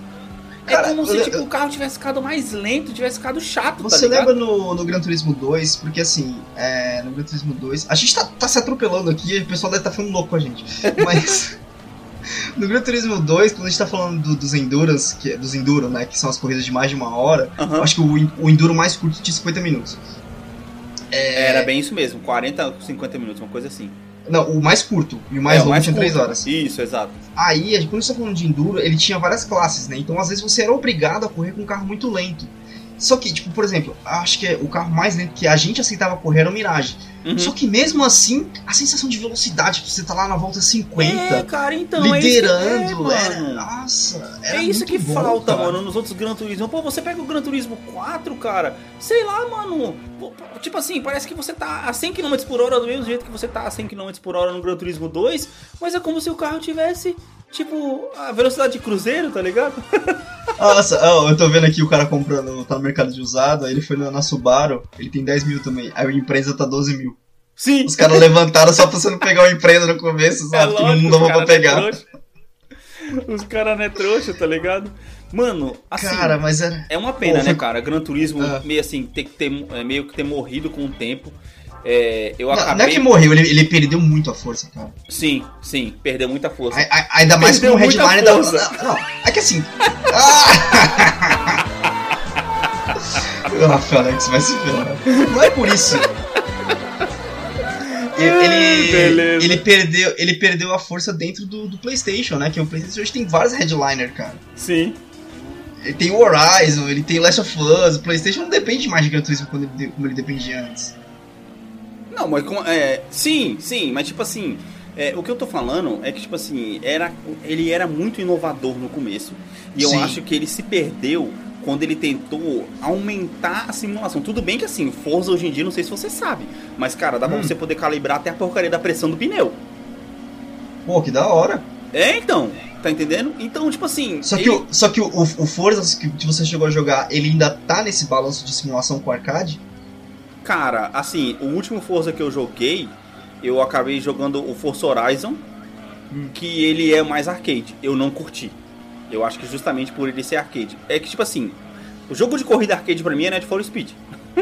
Cara, é como se eu- tipo, o carro tivesse ficado mais lento, tivesse ficado chato, Você tá lembra no, no Gran Turismo 2, porque assim, é, no Gran Turismo 2, a gente tá, tá se atropelando aqui, o pessoal deve estar ficando louco com a gente. *laughs* Mas *laughs* no Gran Turismo 2, quando a gente tá falando do- dos Enduras, que, é- dos Enduro, né, que são as corridas de mais de uma hora, eu acho que o, o Enduro mais curto tinha 50 minutos. É, Era bem isso mesmo, 40, 50 minutos, uma coisa assim. Não, o mais curto, e o mais É, longo tinha 3 curto. horas. Isso, exato. Aí, quando gente tá falando de Enduro, ele tinha várias classes, né? Então, às vezes, você era obrigado a correr com um carro muito lento. Só que, tipo, por exemplo, acho que o carro mais lento que a gente aceitava correr era o Mirage. Uhum. Só que mesmo assim, a sensação de velocidade, tipo, você tá lá na volta 50, É, cara, então. é isso que- liderando, é, era, mano. nossa, era É isso que bom, falta, cara. mano, nos outros Gran Turismo. Pô, você pega o Gran Turismo 4, cara, sei lá, mano. Tipo assim, parece que você tá a 100 km por hora do mesmo jeito que você tá a 100 km por hora no Gran Turismo 2, mas é como se o carro tivesse, tipo, a velocidade de cruzeiro, tá ligado? *laughs* Nossa, ó, eu tô vendo aqui o cara comprando, tá no mercado de usado, aí ele foi na, Subaru, ele tem 10 mil também, aí o empresa tá 12 mil. Sim. Os caras levantaram só pra você não pegar o empresa no começo, É sabe? que lógico, não dava os pra não é pegar. trouxa. Os caras não é trouxa, tá ligado? Mano, assim, Cara, mas era. é uma pena, Pô, né, cara? Gran Turismo Ah. meio assim, ter que ter, é, meio que ter morrido com o tempo. É, eu Não, acabei... não é que morreu, ele, ele perdeu muito a força, cara. Sim, sim, perdeu muita força. A- a- Ainda mais com o headline da. Não, não, é que assim. *laughs* Ah! *laughs* Rafael Alex vai se ferrar. Não é por isso. Ele, ele, beleza. ele perdeu, ele perdeu a força dentro do, do PlayStation, né? Que o PlayStation hoje tem vários headliner, cara. Sim. Ele tem o Horizon, ele tem Last of Us. O PlayStation não depende mais de Gran Turismo como ele, como ele dependia antes. Não, mas como. É, sim, sim, mas tipo assim. é, o que eu tô falando é que, tipo assim, era, ele era muito inovador no começo. E eu Sim. acho que ele se perdeu quando ele tentou aumentar a simulação. Tudo bem que assim, Forza hoje em dia, não sei se você sabe. Mas, cara, dá pra Hum. você poder calibrar até a porcaria da pressão do pneu. Pô, que da hora. É, então. Tá entendendo? Então, tipo assim. Só que, ele- o, só que o, o Forza que você chegou a jogar, ele ainda tá nesse balanço de simulação com arcade? Cara, assim, o último Forza que eu joguei, eu acabei jogando o Forza Horizon, que ele é mais arcade. Eu não curti. Eu acho que justamente por ele ser arcade. É que, tipo assim, o jogo de corrida arcade pra mim é Need for Speed.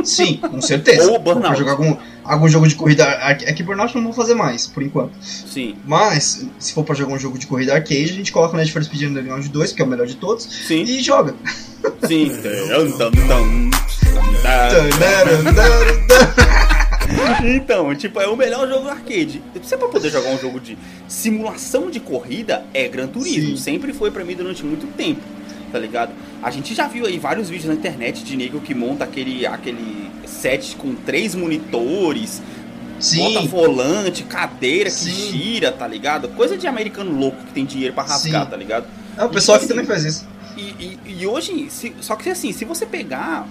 Sim, com certeza. *laughs* Ou Burnout. Pra jogar algum, algum jogo de corrida arcade. É que Burnout não vou fazer mais, por enquanto. Sim, Mas, se for pra jogar um jogo de corrida arcade, a gente coloca o Need for Speed Underground 2, que é o melhor de todos, sim, e joga. sim. *laughs* *laughs* Então, tipo, é o melhor jogo arcade. Você pra poder jogar um jogo de simulação de corrida é Gran Turismo. Sim. Sempre foi pra mim durante muito tempo, tá ligado? A gente já viu aí vários vídeos na internet de nego que monta aquele, aquele set com três monitores, bota Sim, volante, cadeira que Sim. gira, tá ligado? Coisa de americano louco que tem dinheiro pra rasgar, Sim. tá ligado? é, o pessoal aqui Assim, também faz isso. E, e- e hoje, se- só que assim, se você pegar.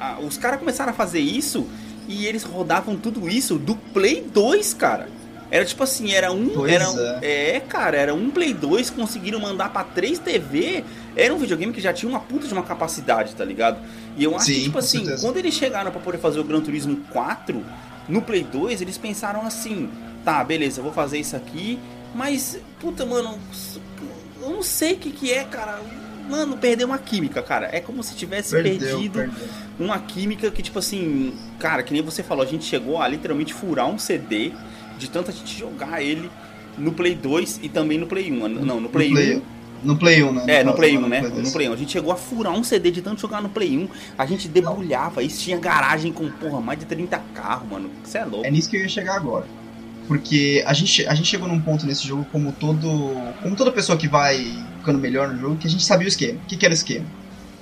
A- os caras começaram a fazer isso e eles rodavam tudo isso do Play 2, cara. Era tipo assim, era um. Pois era um- é. cara, era um Play 2, conseguiram mandar pra 3 TV. Era um videogame que já tinha uma puta de uma capacidade, tá ligado? E eu acho Sim, que, tipo assim, certeza. quando eles chegaram pra poder fazer o Gran Turismo 4 no Play 2, eles pensaram assim: tá, beleza, vou fazer isso aqui, mas, puta, mano, eu não sei o que, que é, cara. Mano, perdeu uma química, cara. É como se tivesse Perdeu, perdido perdeu. uma química que, tipo assim, cara, que nem você falou, a gente chegou a literalmente furar um CD de tanto a gente jogar ele no Play 2 e também no Play 1. Não, no Play, 1. No Play 1, né? É, no caso, Play não 1, né? Play. No Play 1. A gente chegou a furar um CD de tanto jogar no Play 1. A gente debulhava. Isso tinha garagem com, porra, mais de 30 carros, mano. Você é louco. É nisso que eu ia chegar agora. Porque a gente, a gente chegou num ponto nesse jogo, como todo. Como toda pessoa que vai ficando melhor no jogo, que a gente sabia o esquema. O que, que era o esquema?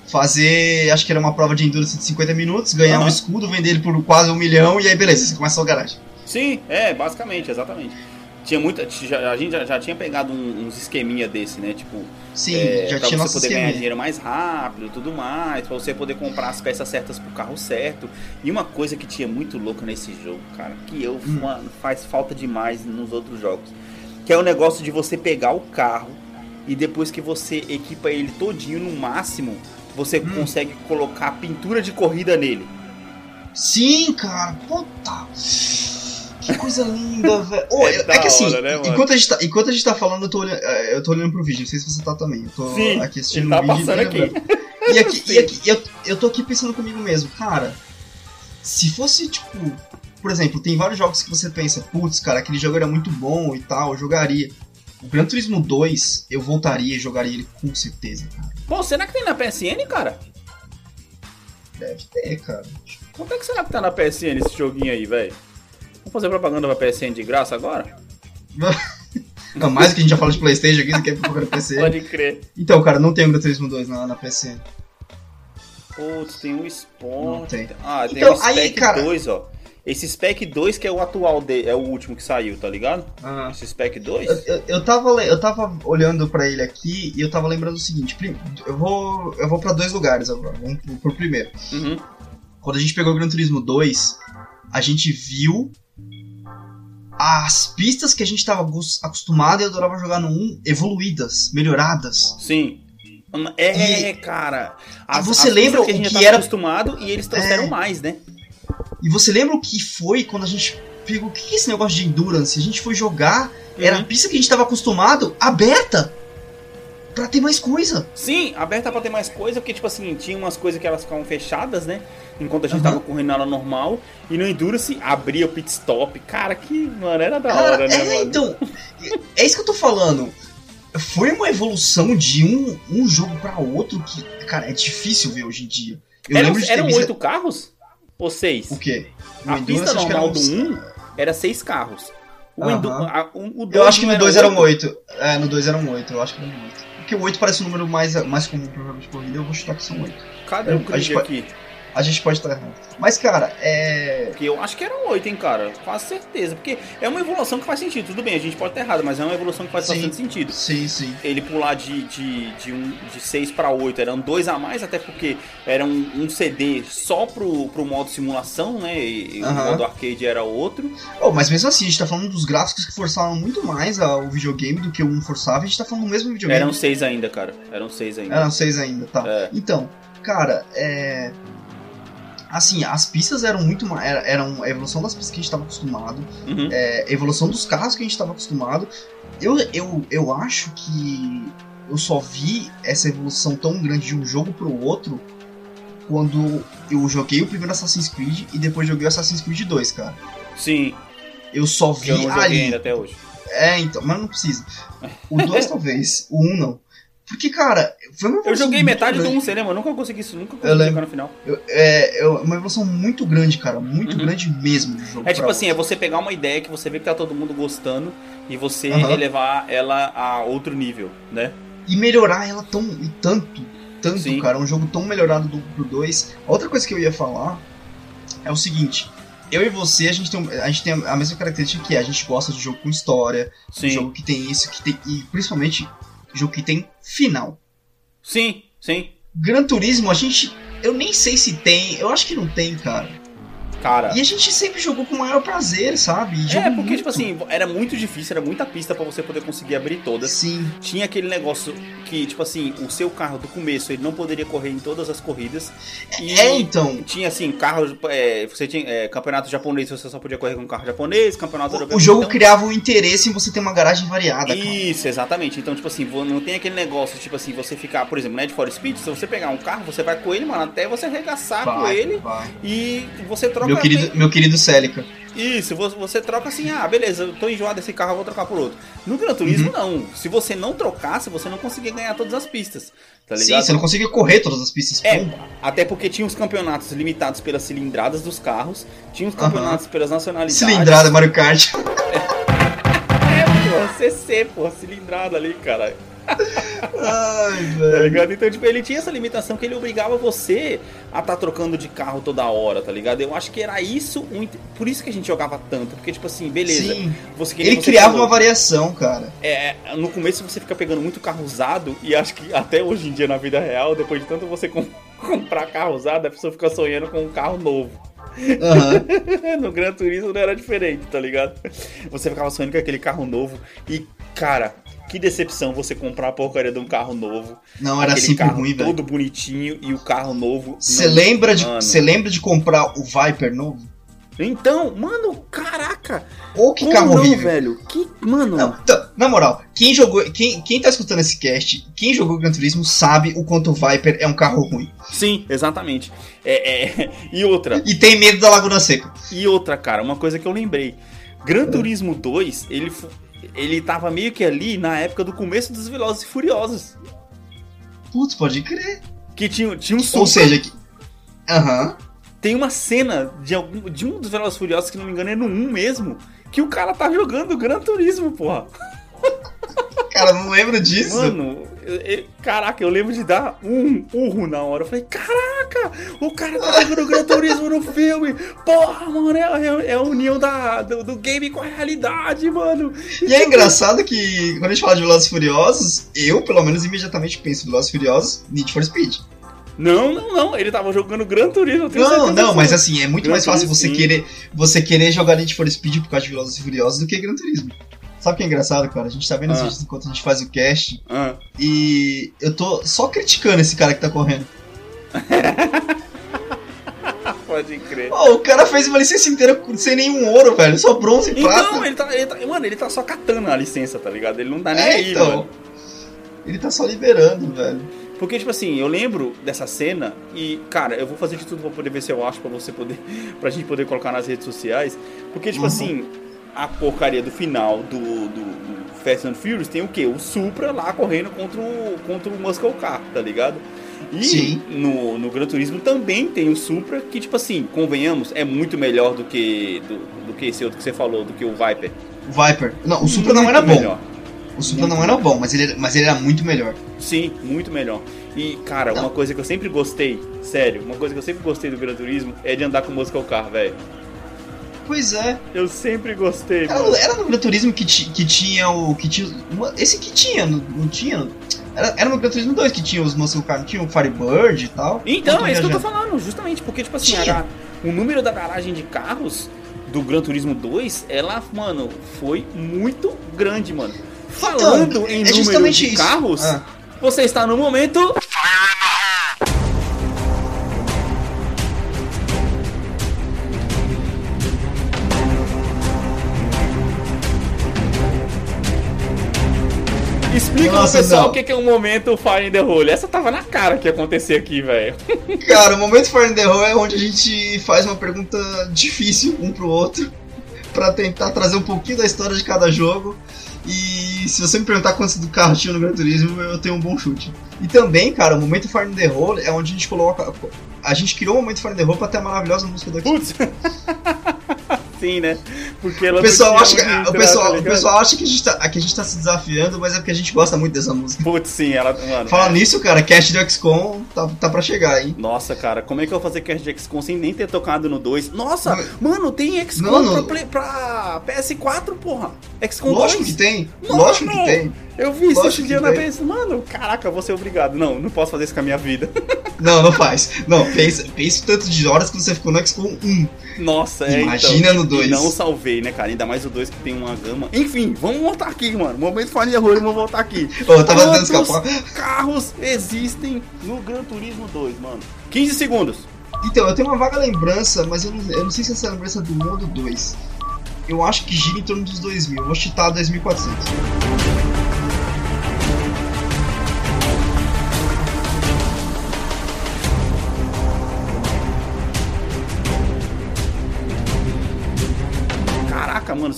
Fazer. Acho que era uma prova de endurance de 50 minutos, ganhar Aham. um escudo, vender ele por quase um milhão, e aí beleza, você começa a sua garagem. Sim, é, basicamente, exatamente. Tinha muita. já- a gente já, já tinha pegado um- uns esqueminha desse, né? Tipo, Sim, É, já pra tinha você poder ganhar esquema. dinheiro mais rápido tudo mais, pra você poder comprar as peças certas pro carro certo. E uma coisa que tinha muito louca nesse jogo, cara, que eu, Hum. mano, faz falta demais nos outros jogos. Que é o negócio de você pegar o carro e depois que você equipa ele todinho no máximo, você Hum. consegue colocar pintura de corrida nele. Sim, cara, puta. Que coisa linda, *laughs* velho. Ô, É é, que assim, hora, né, enquanto, a gente tá, enquanto a gente tá falando, eu tô, olhando, é, eu tô olhando pro vídeo. Não sei se você tá também. Eu tô Sim, aqui assistindo tá o vídeo. passando e aqui. lembrando. E aqui, e aqui eu, eu tô aqui pensando comigo mesmo, cara. Se fosse, tipo. Por exemplo, tem vários jogos que você pensa, putz, cara, aquele jogo era muito bom e tal, eu jogaria. O Gran Turismo 2, eu voltaria e jogaria ele com certeza, cara. Pô, será que tem na PSN, cara? Deve ter, cara. Quanto é que será que tá na PSN esse joguinho aí, velho? Fazer propaganda pra PSN de graça agora? *laughs* Não, mais que a gente já fala de Playstation aqui, do que propaganda PC. Pode crer. Então, cara, não tem o Gran Turismo 2 na, na PSN. Putz, tem um Spawn. Não tem. Ah, tem Então, o Spec aí, cara- 2, ó. Esse Spec 2 que é o atual, de, é o último que saiu, tá ligado? Ah. Esse Spec 2? Eu, eu, eu, tava, eu tava olhando pra ele aqui e eu tava lembrando o seguinte: eu vou, eu vou pra dois lugares agora. Vamos pro, pro primeiro. Uhum. Quando a gente pegou o Gran Turismo 2, a gente viu as pistas que a gente tava gos- acostumado e adorava jogar no 1 evoluídas, melhoradas. Sim. É, cara. As, você as lembra que a o gente que era- acostumado e eles trouxeram É. mais, né? E você lembra o que foi quando a gente pegou. O que é esse negócio de endurance? A gente foi jogar, era a Uhum. pista que a gente tava acostumado, aberta! Pra ter mais coisa. Sim, aberta pra ter mais coisa, porque, tipo assim, tinha umas coisas que elas ficavam fechadas, né? Enquanto a gente Aham. tava correndo ela normal. E no Endurance abria o pit stop. Cara, que, mano, era da Cara, hora, né, é, mano? então, é isso que eu tô falando. Foi uma evolução de um, um jogo pra outro que, cara, é difícil ver hoje em dia. Eu eram eram visto- oito carros? Ou seis? O quê? O A Endurance, pista normal do 1 era seis carros. O. Endu- a- o, o Eu acho que no 2 eram oito? 8. É, no 2 eram 8, eu acho que eram 8. Porque o 8 parece o número mais, mais comum jogos de corrida, eu vou chutar que são 8. Cadê Eu- o grid gente aqui? A gente pode estar errado. Mas, cara, é. Porque eu acho que eram oito, hein, cara. Quase certeza. Porque é uma evolução que faz sentido. Tudo bem, a gente pode estar errado, mas é uma evolução que faz Sim. bastante sentido. Sim, sim. Ele pular de, de, de, um, de 6 para 8 eram dois a mais, até porque era um, um CD só pro, pro modo simulação, né? E, e o Aham. modo arcade era outro. Oh, mas mesmo assim, a gente tá falando dos gráficos que forçavam muito mais a- o videogame do que o 1 forçava, a gente tá falando do mesmo videogame. Eram seis ainda, cara. Eram seis ainda. Eram seis ainda, tá. É. Então, cara, é. Assim, as pistas eram muito mais. era- Eram a evolução das pistas que a gente estava acostumado, Uhum. é, a evolução dos carros que a gente estava acostumado. Eu, eu, eu acho que eu só vi essa evolução tão grande de um jogo pro outro quando eu joguei o primeiro Assassin's Creed e depois joguei o Assassin's Creed 2, cara. Sim, Eu só que eu vi não joguei ali. ainda até hoje. É, então, mas não precisa. O 2 *laughs* talvez, o 1 um não. Porque, cara, foi uma Eu joguei metade do grande. 1, você lembra? Eu nunca consegui isso, nunca Eu consegui jogar no final. Eu- é, é uma evolução muito grande, cara. Muito Uhum. grande mesmo do jogo. É tipo assim, é você pegar uma ideia que você vê que tá todo mundo gostando e você Aham. elevar ela a outro nível, né? E melhorar ela tão. E tanto. Tanto, Sim. cara. Um jogo tão melhorado do, pro 2. Outra coisa que eu ia falar é o seguinte. Eu e você, a gente tem, a gente tem a mesma característica que é, a gente gosta de jogo com história, Sim. jogo que tem isso, que tem. E principalmente, jogo que tem final. Sim, sim. Gran Turismo, a gente. Eu nem sei se tem, eu acho que não tem, cara. Cara. E a gente sempre jogou com o maior prazer, sabe? E É, porque, muito. tipo assim, era muito difícil, era muita pista pra você poder conseguir abrir todas. Sim. Tinha aquele negócio que, tipo assim, o seu carro do começo ele não poderia correr em todas as corridas. E É, então. tinha assim, carro. é, você tinha é, campeonato japonês, você só podia correr com carro japonês, campeonato europeu. O jogo então- criava um interesse em você ter uma garagem variada, cara. Isso, exatamente. Então, tipo assim, não tem aquele negócio, tipo assim, você ficar, por exemplo, Need for Speed, se você pegar um carro, você vai com ele, mano, até você arregaçar com Vai, ele vai. e você troca. Meu querido, meu querido Célica. Isso, vo- você troca assim, ah, beleza, eu tô enjoado desse carro, eu vou trocar por outro. No Gran Turismo, Uhum. não. Se você não trocasse, você não conseguia ganhar todas as pistas, tá Sim, ligado? você não conseguia correr todas as pistas. É, Pum. até porque tinha os campeonatos limitados pelas cilindradas dos carros, tinha os campeonatos pelas nacionalidades. Cilindrada, Mario Kart. *laughs* É, pô, CC, pô, cilindrada ali, cara. Ai, Tá velho. ligado? Então, tipo, ele tinha essa limitação que ele obrigava você a estar trocando de carro toda hora, tá ligado? Eu acho que era isso, um por isso que a gente jogava tanto, porque, tipo assim, beleza. Sim. Você, que nem Ele você criava falou, uma variação, cara. É, no começo você fica pegando muito carro usado, e acho que até hoje em dia na vida real, depois de tanto você com- *laughs* comprar carro usado, a pessoa fica sonhando com um carro novo. Aham. *laughs* no Gran Turismo não era diferente, tá ligado? Você ficava sonhando com aquele carro novo, e, cara. Que decepção você comprar a porcaria de um carro novo. Não, era sempre carro ruim, velho. todo bonitinho e o carro novo. Você lembra, de, lembra de comprar o Viper novo? Então, mano, caraca! Ou que carro não, horrível. velho? Que. Mano. Não, então, na moral, quem jogou. Quem, quem tá escutando esse cast, quem jogou Gran Turismo sabe o quanto o Viper é um carro ruim. Sim, exatamente. É, é, *laughs* E outra. E tem medo da Laguna Seca. E outra, cara, uma coisa que eu lembrei. Gran Turismo 2, ele, ele tava meio que ali na época do começo dos Velozes e Furiosos. Putz, pode crer. Que tinha, tinha um Ou Supra. seja, que. Aham. Tem uma cena de, algum, de um dos Velozes e Furiosos, que não me engano é no 1 mesmo, que o cara tá jogando Gran Turismo, porra. Cara, não lembro disso. Mano, eu- eu- caraca, eu lembro de dar um urro na hora. Eu falei, caraca, o cara tá jogando Gran Turismo no filme. Porra, mano, é, é- é a união da, do, do game com a realidade, mano. E é engraçado que quando a gente fala de Velozes Furiosos, eu, pelo menos, imediatamente penso em Velozes Furiosos, Need for Speed. Não, não, não, ele tava jogando Gran Turismo. Não, não, mas assim, é muito Gran mais fácil você Turismo, querer, você querer jogar Need for Speed por causa de Velozes e Furiosos do que Gran Turismo. Sabe o que é engraçado, cara? A gente tá vendo Ah. enquanto a gente faz o cast Ah, e eu tô só criticando esse cara que tá correndo. *laughs* pode crer. Pô, o cara fez uma licença inteira sem nenhum ouro, velho. Só bronze e Então, prata. ele tá, ele tá. Mano, ele tá só catando a licença, tá ligado? Ele não tá nem É, aí, então. mano. Ele tá só liberando, velho. Porque, tipo assim, eu lembro dessa cena e, cara, eu vou fazer de tudo pra poder ver se eu acho pra você poder. *laughs* pra gente poder colocar nas redes sociais. Porque, tipo Uhum. assim, a porcaria do final do, do, do Fast and Furious tem o quê? O Supra lá correndo contra o, contra o Muscle Car, tá ligado? E Sim. No, no Gran Turismo também tem o Supra, que, tipo assim, convenhamos, é muito melhor do que, do, do que esse outro que você falou, do que o Viper. O Viper. Não, o Supra não Muito era bom. melhor. O Supra não era bom, mas ele, era- mas ele era muito melhor. Sim, muito melhor. E, cara, uma coisa que eu sempre gostei, sério, uma coisa que eu sempre gostei do Gran Turismo é de andar com Muscle Car, velho. Pois é. Eu sempre gostei, Era, mano. era no Gran Turismo que, que tinha o. Que tinha, uma- esse que tinha, não, não tinha? Era, era no Gran Turismo 2 que tinha os Muscle Car, tinha o Firebird e tal. Então, é isso que eu tô falando, justamente, porque, tipo assim, a o número da garagem de carros do Gran Turismo 2, ela, mano, foi muito grande, mano. Falando em é número justamente de isso. carros, Ah. você está no momento. Explica Nossa, pro pessoal não. o que é um momento Fire in the Hole. Essa tava na cara que ia acontecer aqui, velho. *laughs* Cara, o momento Fire in the Hole é onde a gente faz uma pergunta difícil um pro outro pra tentar trazer um pouquinho da história de cada jogo. E se você me perguntar quantos do carro tinha no Gran Turismo, eu tenho um bom chute. E também, cara, o momento Fire in the Hole é onde a gente coloca. A gente criou o momento Fire in the Hole pra ter a maravilhosa música X. Putz. *laughs* Sim, né? Porque ela O pessoal, acha que, o, pessoal, tá o pessoal acha que a, gente tá, que a gente tá se desafiando, mas é porque a gente gosta muito dessa música. Putz, sim, ela. Mano, Falando é. nisso, cara, cast do XCOM tá, tá pra chegar, hein? Nossa, cara, como é que eu vou fazer Cast de XCOM sem nem ter tocado no 2? Nossa, Não, mano, tem XCOM Não, não. Pra, play- pra PS4, porra. XCOM Lógico 2. que tem, Mano, lógico que tem. Eu vi isso esse dia na. PS. Mano, caraca, vou ser obrigado. Não, não posso fazer isso com a minha vida. Não, não faz. Não, pense, pense o tanto de horas que você ficou no XCOM 1. Nossa, é Imagina então, no dois. E não salvei, né, cara? Ainda mais o 2 que tem uma gama. Enfim, vamos voltar aqui, mano. Momento farinha rolê, vamos voltar aqui. Eu tava Quantos escapar. carros existem no Gran Turismo 2, mano? 15 segundos. Então, eu tenho uma vaga lembrança, mas eu não, eu não sei se essa lembrança é do 1 ou do 2. Eu acho que gira em torno dos 2000. Eu vou chutar 2400.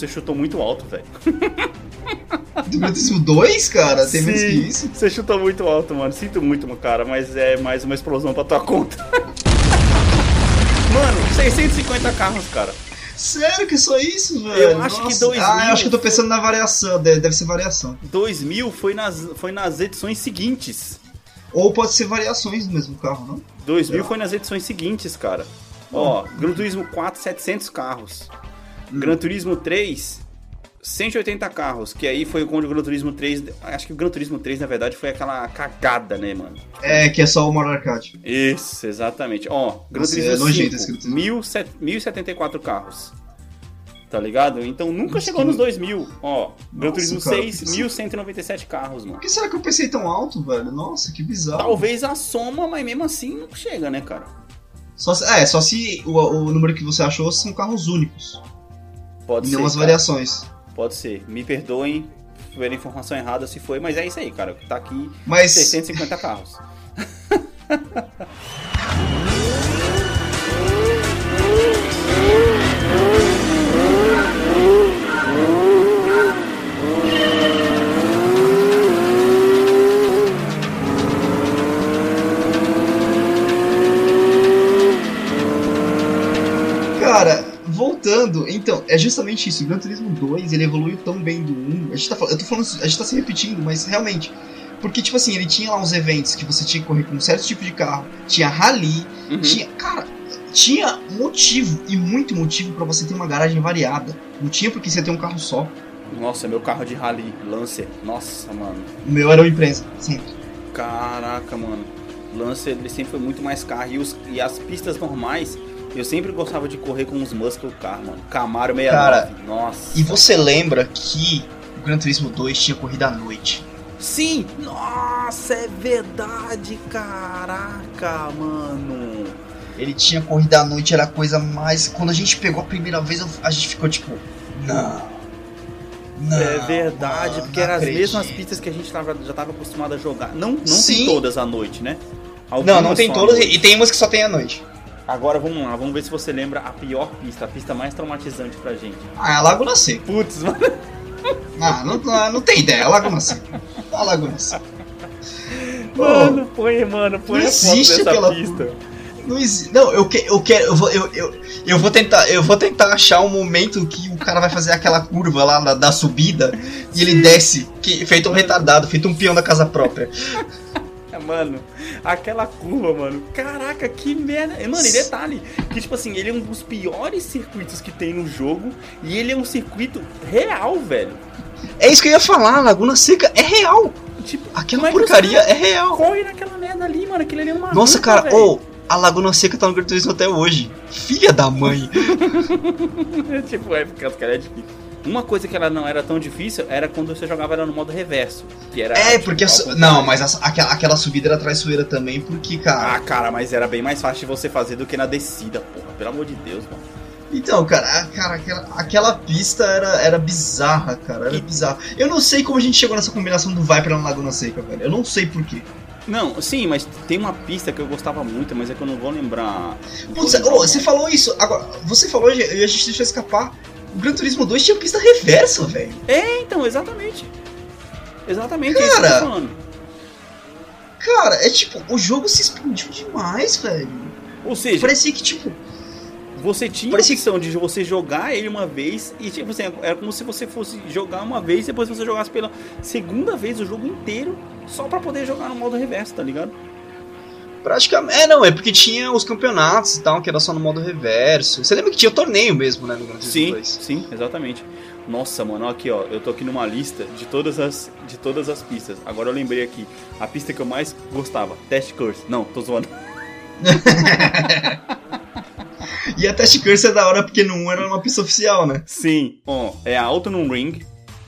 Você chutou muito alto, velho. *laughs* Turismo 2, cara? Tem menos que Sim, isso? Você chutou muito alto, mano. Sinto muito, cara, mas é mais uma explosão pra tua conta. *laughs* mano, 650 carros, cara. Sério que é só isso, velho? Eu acho que Nossa. 2000 Ah, eu acho que eu tô pensando na variação. Deve, deve ser variação. 2000 foi nas, foi nas edições seguintes. Ou pode ser variações do mesmo carro, não? 2000 foi nas edições seguintes, cara. Ó, Gran Turismo 4, 700 carros. Gran Turismo 3, 180 carros. Que aí foi quando o Gran Turismo 3. Acho que o Gran Turismo 3, na verdade, foi aquela cagada, né, mano? É, que é só o Mario Arcade. Isso, exatamente. Ó, Gran Nossa, Turismo é nojento 5, esse Gran Turismo. 1007 1074 carros. Tá ligado? Então nunca Nossa, chegou que- nos 2000. Ó, Gran Turismo cara, 6, que isso- 1197 carros, mano. Por que será que eu pensei tão alto, velho? Nossa, que bizarro. Talvez a soma, mas mesmo assim não chega, né, cara? Só se- é, só se o, o número que você achou são carros únicos. Pode e ser. não as cara. variações. Pode ser. Me perdoem pela informação errada se foi, mas é isso aí, cara. Tá aqui Mas 650 carros. *laughs* voltando, então, é justamente isso. O Gran Turismo 2, ele evoluiu tão bem do 1. A gente tá, eu tô falando, a gente tá se repetindo, mas realmente. Porque, tipo assim, ele tinha lá uns eventos que você tinha que correr com um certo tipo de carro. Tinha rally, Uhum. tinha. Cara, tinha motivo, e muito motivo pra você ter uma garagem variada. Não tinha porque você ter um carro só. Nossa, meu carro de rally, Lancer. Nossa, mano. O meu era o empresa, sempre. Caraca, mano. Lancer ele sempre foi muito mais carro. E, os- e as pistas normais, eu sempre gostava de correr com os muscle car, mano. Camaro 69. Cara, Nossa. E você lembra que o Gran Turismo 2 tinha corrida à noite? Sim! Nossa, é verdade, caraca, mano. Ele tinha corrida à noite, era a coisa mais. Quando a gente pegou a primeira vez, a gente ficou tipo. Não. Não. é verdade, mano, porque não eram as mesmas pistas que a gente tava, já tava acostumado a jogar. Não, não Sim. tem todas à noite, né? Não, não Algumas tem todas noite. e tem umas que só tem à noite. Agora vamos lá, vamos ver se você lembra a pior pista, a pista mais traumatizante pra gente. Ah, é a Laguna Seca. Putz, mano. Ah, não, não, não tem ideia, é a Laguna Seca. A Laguna Seca. Mano, põe, mano, põe Não a existe dessa aquela pista. não existe. Não, eu, que, eu quero. Eu vou, eu, eu, eu vou tentar. Eu vou tentar achar um momento que o cara vai fazer aquela curva lá da, da subida e ele desce, que, feito um retardado, feito um peão da casa própria. *laughs* Mano, aquela curva, mano. Caraca, que merda. Mano, e detalhe, que tipo assim, ele é um dos piores circuitos que tem no jogo e ele é um circuito real, velho. É isso que eu ia falar, Laguna Seca é real. Tipo, Aquela é porcaria é real. corre naquela merda ali, mano. Aquilo ali é uma Nossa, cara, velho. ô, a Laguna Seca tá no Gran até hoje. Filha da mãe. *laughs* tipo, é porque os caras é difícil. Uma coisa que ela não era tão difícil era quando você jogava ela no modo reverso. Que era. É, tipo, porque. su-. Não, mas a- aquela, aquela subida era traiçoeira também, porque, cara. Ah, cara, mas era bem mais fácil de você fazer do que na descida, porra. Pelo amor de Deus, mano. Então, cara, cara aquela, aquela pista era, era bizarra, cara. Era bizarra. Eu não sei como a gente chegou nessa combinação do Viper na Laguna Seca, velho. Eu não sei porquê. Não, sim, mas tem uma pista que eu gostava muito, mas é que eu não vou lembrar. Putz, você falou isso. Agora, você falou e a gente deixou escapar. O Gran Turismo 2 tinha pista reversa, velho. É, então, exatamente. Exatamente, é isso que eu Cara, tô falando. Cara, é tipo, o jogo se expandiu demais, velho. Ou seja, Parecia que, tipo, você tinha parecia a opção de você jogar ele uma vez e, tipo assim, era como se você fosse jogar uma vez e depois você jogasse pela segunda vez o jogo inteiro só pra poder jogar no modo reverso, tá ligado? Praticamente. É, não, é porque tinha os campeonatos e tal, que era só no modo reverso. Você lembra que tinha o torneio mesmo, né, no Gran Turismo Sim, 2? sim, exatamente. Nossa, mano, aqui ó, eu tô aqui numa lista de todas as de todas as pistas. Agora eu lembrei aqui, a pista que eu mais gostava, Test Course. Não, tô zoando. *laughs* E a Test Curse é da hora porque no 1 era uma pista oficial, né? Sim, ó, é a Autumn Ring,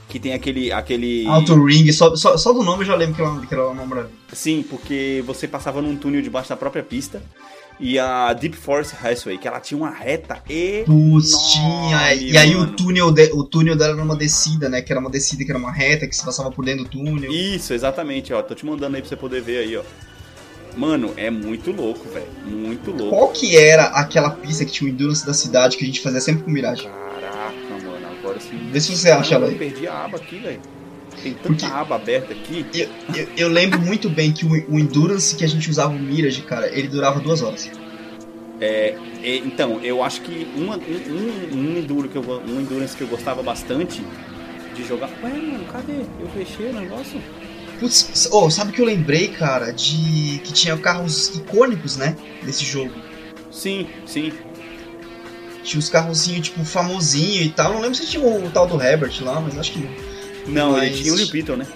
que tem aquele aquele Auto Ring, só, só, só do nome eu já lembro que ela, que ela é uma maravilha. Sim, porque você passava num túnel debaixo da própria pista. E a Deep Force Raceway, que ela tinha uma reta e. Putz, tinha. E aí o túnel, de- o túnel dela era uma descida, né? Que era uma descida, que era uma reta, que se passava por dentro do túnel. Isso, exatamente, ó. Tô te mandando aí pra você poder ver aí, ó. Mano, é muito louco, velho. Muito louco. Qual que era aquela pista que tinha o Endurance da cidade que a gente fazia sempre com Mirage? Caraca, mano, agora sim. Vê se você acha ela eu aí. perdi a aba aqui, velho. Tem tanta Porque- aba aberta aqui. Eu, eu- eu lembro muito bem que o, o Endurance que a gente usava o Mirage, cara, ele durava duas horas. É, é, então, eu acho que uma, um, um, enduro que eu, um endurance que eu gostava bastante de jogar. Ué, mano, cadê? Eu fechei o negócio? Putz, oh, sabe o que eu lembrei, cara? De que tinha carros icônicos, né? Desse jogo. Sim, sim. Tinha os carrozinhos, tipo, famosinho e tal. Não lembro se tinha o, tal do Herbert lá, mas acho que não. Não, Mas- ele tinha o New Beetle, né?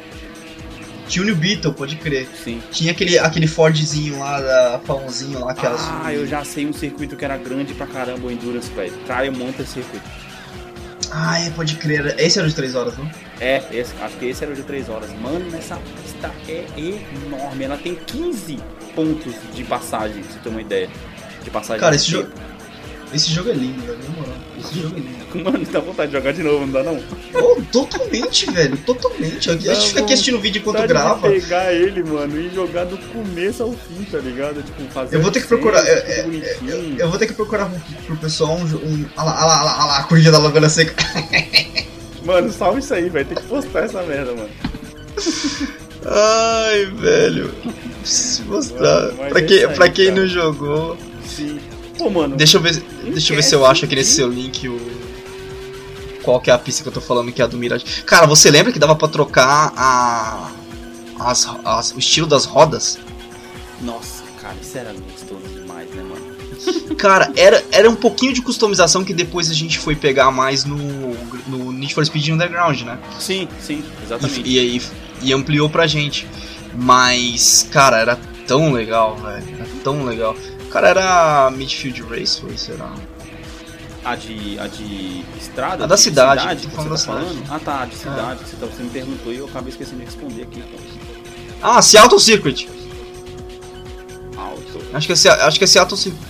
Tinha o New Beetle, pode crer. Sim. Tinha aquele, aquele Fordzinho lá, da, famosinho lá, aquela Ah, eu já sei um circuito que era grande pra caramba o Endurance, velho. Trial Mountain Circuit. Ah, é, pode crer. Esse era o de 3 horas, não? É, esse- acho que esse era o de 3 horas. Mano, essa pista é enorme. Ela tem 15 pontos de passagem, pra você ter uma ideia. De passagem Cara, esse tempo. Esse jogo é lindo, velho, na moral. Esse jogo é lindo. *laughs* Mano, dá vontade de jogar de novo, não dá não? Oh, totalmente, velho, totalmente. A gente fica aqui assistindo o vídeo enquanto grava. de pegar ele, mano, e jogar do começo ao fim, tá ligado? Tipo, fazer Eu vou ter que procurar. tudo é, é, bonitinho. Eu vou ter que procurar pro, pro pessoal um. um ah lá, ah lá, ah lá, ah lá, a corrida da Laguna Seca. *laughs* Mano, salve isso aí, velho. Tem que postar essa merda, mano. Ai, velho. Preciso mostrar. Mano, pra é aí, pra quem cara. não jogou. Sim. Pô, mano. Deixa eu ver, deixa eu ver se eu acho aqui nesse seu link o. Qual que é a pista que eu tô falando que é a do Mirage. Cara, você lembra que dava pra trocar a. As, as- o estilo das rodas? Nossa, cara, isso era gostoso demais, né, mano? *laughs* Cara, era, era um pouquinho de customização que depois a gente foi pegar mais no, no Need for Speed Underground, né? Sim, sim, E, exatamente. e aí e ampliou pra gente. Mas, cara, era tão legal, velho. Era tão legal. Cara, era Midfield Raceway, será? A de, a de estrada? A da de cidade, que você falando tá da cidade. falando? Ah, tá, a de cidade, que você, tá- você me perguntou e eu acabei esquecendo de responder aqui. Ah, Seattle Circuit. Alto. Acho que é, Se- acho que é Seattle Circuit.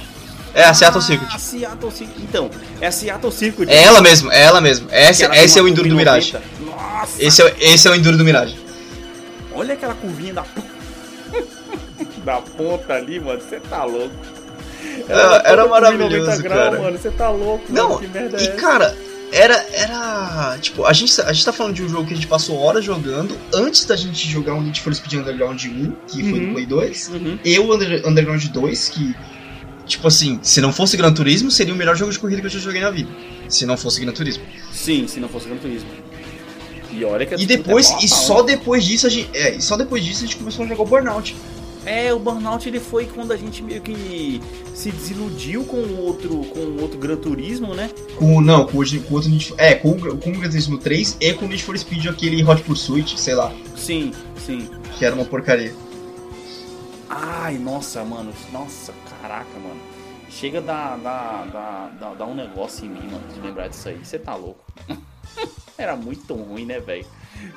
É, a Seattle Ah, Circuit. Seattle Circuit. Então, é a Seattle Circuit. É ela mesmo, é ela mesmo. Esse, Que esse é o Enduro do Mirage. 90. Nossa! Esse é, esse é o Enduro do Mirage. Olha aquela curvinha da da ponta ali, mano. Você tá louco. Era- era toda curva em maravilhoso, graus, cara. mano. Você tá louco, Não, mano. Que merda é E essa? cara, era. Era. Tipo, a gente, a gente tá falando de um jogo que a gente passou horas jogando antes da gente jogar o Need for Speed Underground 1, que foi Uhum. no Play 2. Uhum. E o Under- Underground 2, que. Tipo assim, se não fosse Gran Turismo, seria o melhor jogo de corrida que eu já joguei na vida. Se não fosse Gran Turismo. Sim, se não fosse Gran Turismo. E olha que a E depois, é e só né? depois disso a gente. É, e só depois disso a gente começou a jogar o Burnout. É, o Burnout ele foi quando a gente meio que se desiludiu com o outro, com o outro Gran Turismo, né? Com, não, com, o- com outro Need for, É, com, o- com o Gran Turismo 3 e com o Need for Speed aquele Hot Pursuit, sei lá, Sim, sim. que era uma porcaria. Ai, nossa, mano. Nossa, caraca, mano. Chega a dar, dar, dar, dar, dar um negócio em mim, mano, de lembrar disso aí. Você tá louco. *laughs* Era muito ruim, né, velho?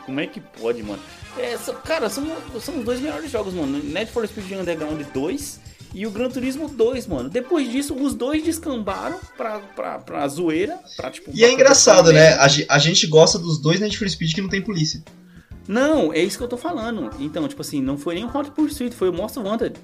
Como é que pode, mano? É, são- cara, são, são os dois melhores jogos, mano. Need for Speed Underground 2 e o Gran Turismo 2, mano. Depois disso, os dois descambaram pra, pra, pra zoeira. Pra, tipo, E é engraçado, né? A, a gente gosta dos dois Need for Speed que não tem polícia. Não, é isso que eu tô falando. Então, tipo assim, não foi nem o Hot Pursuit, foi o Most Wanted.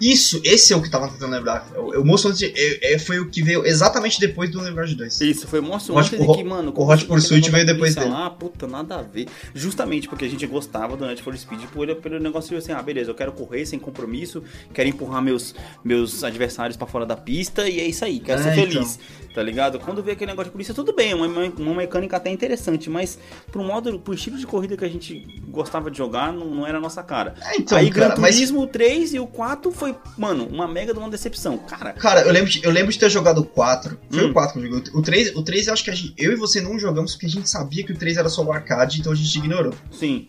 Isso, esse é o que tava tentando lembrar. O, o Most Wanted, é- é- foi o que veio exatamente depois do Underground 2. Isso, foi o Hot- Wanted o que, mano... o Hot Pursuit veio depois dele. Lá, puta, nada a ver. Justamente porque a gente gostava do Need for Speed por, pelo negócio de assim, ah, beleza, eu quero correr sem compromisso, quero empurrar meus, meus adversários pra fora da pista e é isso aí, quero É, ser feliz. Tá ligado? Quando vê aquele negócio de polícia, tudo bem, é uma, uma mecânica até interessante, mas pro modo, pro estilo de corrida que a gente gostava de jogar, não, não era a nossa cara. É, então, aí cara, Gran mas- Turismo o 3 e o 4 foi, mano, uma mega de uma decepção. Cara, Cara, eu lembro, de, eu lembro de ter jogado o 4. Foi Hum. o 4 que eu joguei. O 3, o 3 eu acho que a gente, eu e você não jogamos porque a gente sabia que o 3 era só o arcade, então a gente ignorou. sim.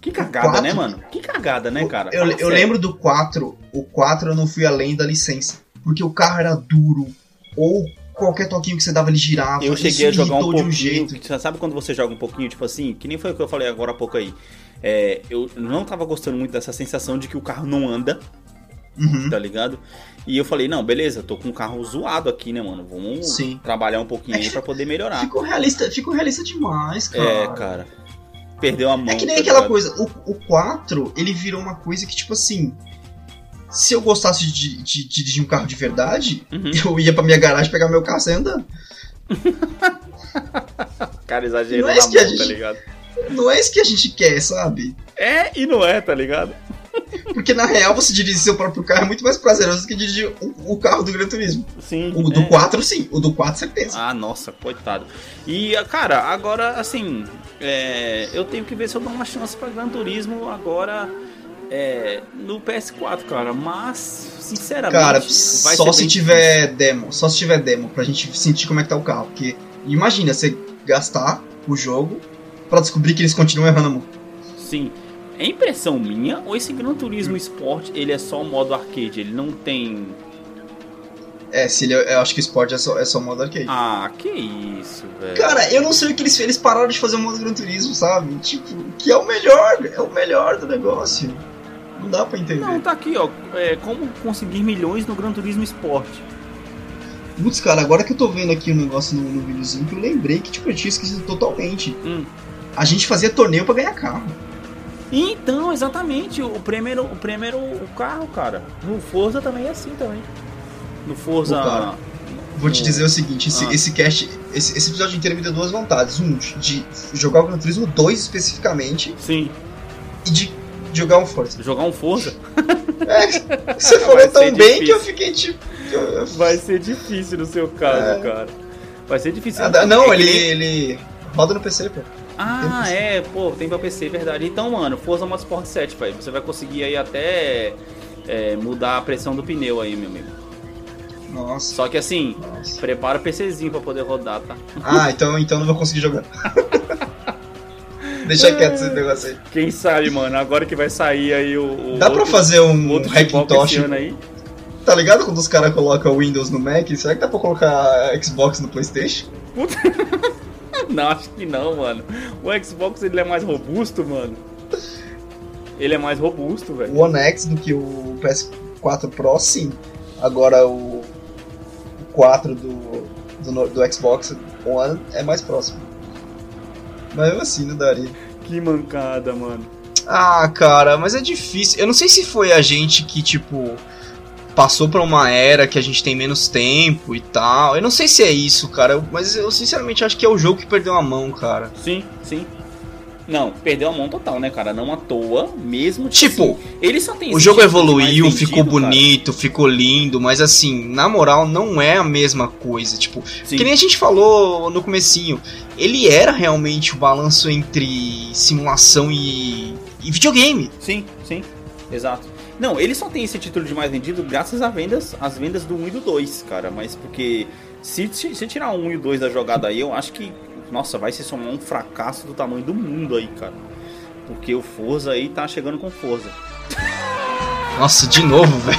Que cagada, quatro- né, mano? Que cagada, né, cara? Eu, eu lembro do 4, o 4 eu não fui além da licença. Porque o carro era duro, ou qualquer toquinho que você dava ele girava. Eu cheguei a jogar um pouquinho. jeito. que- Sabe quando você joga um pouquinho, tipo assim, que nem foi o que eu falei agora há pouco aí. É, eu não tava gostando muito dessa sensação de que o carro não anda, Uhum. tá ligado? E eu falei, não, beleza, tô com um carro zoado aqui, né, mano? Vamos Sim. trabalhar um pouquinho aí pra poder melhorar. Ficou realista, ficou realista demais, cara. É, cara. Perdeu a mão. É que nem tá aquela ligado? coisa, o, o 4, ele virou uma coisa que, tipo assim. Se eu gostasse de, de- de dirigir um carro de verdade, Uhum. eu ia pra minha garagem pegar meu carro e sair andando. *laughs* Cara, exagerou Não é na isso mão, tá gente- ligado? Não é isso que a gente quer, sabe? É e não é, tá ligado? Porque na real você dirigir seu próprio carro é muito mais prazeroso do que dirigir o, o carro do Gran Turismo. Sim. O do é. 4, sim. O do 4, certeza. Ah, nossa, coitado. E, cara, agora, assim, é, eu tenho que ver se eu dou uma chance pra Gran Turismo agora é, no PS4, cara. Mas, sinceramente, Cara, vai só ser se tiver demo. Só se tiver demo, pra gente sentir como é que tá o carro. Porque imagina você gastar o jogo pra descobrir que eles continuam errando a mão. difícil. Sim. É impressão minha ou esse Gran Turismo Sport, ele é só modo arcade? Ele não tem... É, se ele, eu acho que o Sport é só, é só modo arcade. Ah, que isso, velho. Cara, eu não sei o que eles Eles pararam de fazer o modo Gran Turismo, sabe? Tipo, que é o melhor, é o melhor do negócio. Não dá pra entender. Não, tá aqui, ó. É, como conseguir milhões no Gran Turismo Sport. Putz, cara, agora que eu tô vendo aqui o negócio no, no videozinho, que eu lembrei que, tipo, eu tinha esquecido totalmente. Hum. A gente fazia torneio pra ganhar carro. Então, exatamente, o prêmio, era- o era o carro, cara. No Forza também é assim também. No Forza. Pô, cara. Vou te dizer o seguinte, esse, Ah. esse cast, esse, esse episódio inteiro me deu duas vontades. Um, de jogar o Gran Turismo 2 especificamente, Sim, e de jogar um Forza. jogar um Forza É, *laughs* você falou tão bem que eu difícil. fiquei tipo. eu- vai ser difícil no seu caso, É. cara. Vai ser difícil. Ah, não, É ele, nem- ele roda no PC, pô. Ah, é, pô, tem pra PC, verdade. Então, mano, Forza Motorsport 7, pai. Você vai conseguir aí até é, mudar a pressão do pneu aí, meu amigo. Nossa. Só que assim, Nossa. prepara o PCzinho pra poder rodar, tá? Ah, então, então não vou conseguir jogar. *laughs* Deixa quieto esse negócio aí. Quem sabe, mano, agora que vai sair aí o. o Dá pra outro- fazer um outro Hackintosh, aí? tá ligado quando os caras colocam Windows no Mac? Será que dá pra colocar Xbox no Playstation? *laughs* Não, acho que não, mano. O Xbox ele é mais robusto, mano. Ele é mais robusto, velho. O One X do que o PS4 Pro, sim. Agora o, o 4 do, do, do Xbox One é mais próximo. Mas mesmo assim, não daria. Que mancada, mano. Ah, cara, mas é difícil. Eu não sei se foi a gente que, tipo, passou pra uma era que a gente tem menos tempo e tal. Eu não sei se é isso, cara, mas eu sinceramente acho que é o jogo que perdeu a mão, cara. Sim, sim. Não, perdeu a mão total, né, cara? Não à toa, mesmo. Tipo, assim, ele só tem o jogo evoluiu, mais ficou vendido, cara. bonito, ficou lindo, mas assim, na moral, não é a mesma coisa. Tipo, Sim. que nem a gente falou no comecinho, ele era realmente o balanço entre simulação e, e videogame. Sim, sim, exato. Não, ele só tem esse título de mais vendido graças às vendas, às vendas do 1 e do 2, cara. Mas porque se, se, se tirar o 1 e o 2 da jogada aí, eu acho que, nossa, vai se somar um fracasso do tamanho do mundo aí, cara. Porque o Forza aí tá chegando com força. Nossa, de novo, velho.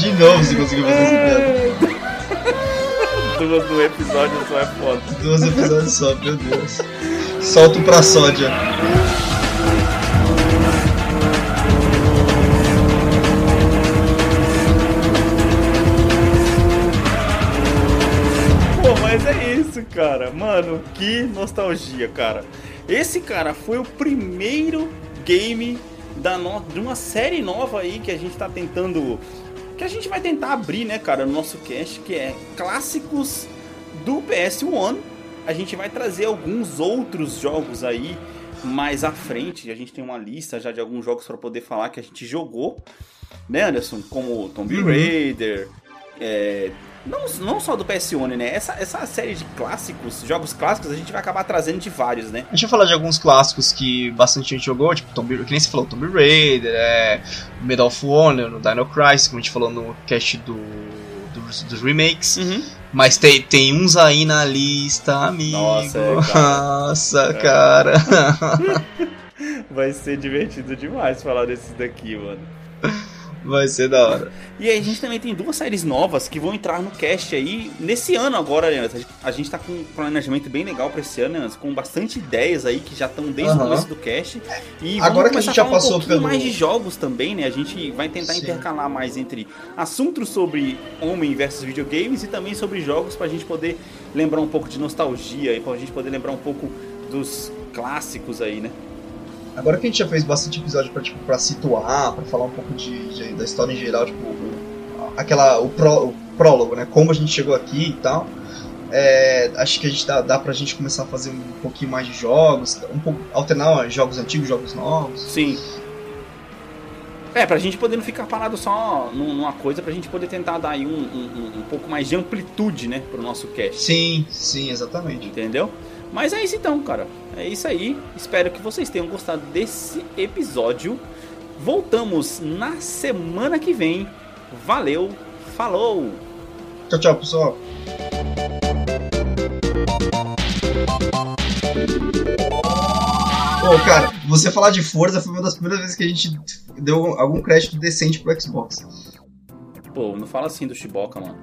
De novo você conseguiu fazer essa piada. Duas no episódio só é foda. Dois episódios só, meu Deus. Solto pra sódia. Isso, cara. Mano, que nostalgia, cara. Esse cara foi o primeiro game da no... de uma série nova aí que a gente tá tentando. Que a gente vai tentar abrir, né, cara, no nosso cast, que é clássicos do PS1. A gente vai trazer alguns outros jogos aí mais à frente. A gente tem uma lista já de alguns jogos para poder falar que a gente jogou, né, Anderson? Como Tomb Uhum. Raider, é, não, não só do PS1, né? Essa, essa série de clássicos, jogos clássicos, a gente vai acabar trazendo de vários, né? Deixa eu falar de alguns clássicos que bastante gente jogou, tipo Tomb que nem você falou, Tomb Raider, é, Medal of Honor, no Dino Crisis, como a gente falou no cast do, dos, dos remakes. Uhum. Mas tem, tem uns aí na lista, amigo. Nossa, é, *laughs* cara. Nossa, É. cara. *laughs* Vai ser divertido demais falar desses daqui, mano. Vai ser da hora. E aí a gente também tem duas séries novas que vão entrar no cast aí nesse ano agora, Leandro. A gente tá com um planejamento bem legal pra esse ano, Leandro, com bastante ideias aí que já estão desde o Aham. começo do cast. E Agora que a gente já passou um pelo- mais de jogos também, né? A gente vai tentar Sim. intercalar mais entre assuntos sobre homem versus videogames e também sobre jogos pra gente poder lembrar um pouco de nostalgia e pra gente poder lembrar um pouco dos clássicos aí, né? Agora que a gente já fez bastante episódio pra, tipo, pra situar, pra falar um pouco de, de- da história em geral, tipo, o- aquela, o, pró- o prólogo, né? Como a gente chegou aqui e tal. é, acho que a gente dá, dá pra gente começar a fazer um pouquinho mais de jogos, um pouco, alternar ó, jogos antigos, jogos novos. Sim. É, pra gente poder não ficar parado só num- numa coisa, pra gente poder tentar dar aí um, um- um- um pouco mais de amplitude, né, pro nosso cast. Sim, sim, exatamente. Entendeu? Mas é isso então, cara. É isso aí. Espero que vocês tenham gostado desse episódio. Voltamos na semana que vem. Valeu, falou! Tchau, tchau, pessoal. Pô, cara, você falar de Forza foi uma das primeiras vezes que a gente deu algum crédito decente pro Xbox. Pô, não fala assim do Chiboca, mano.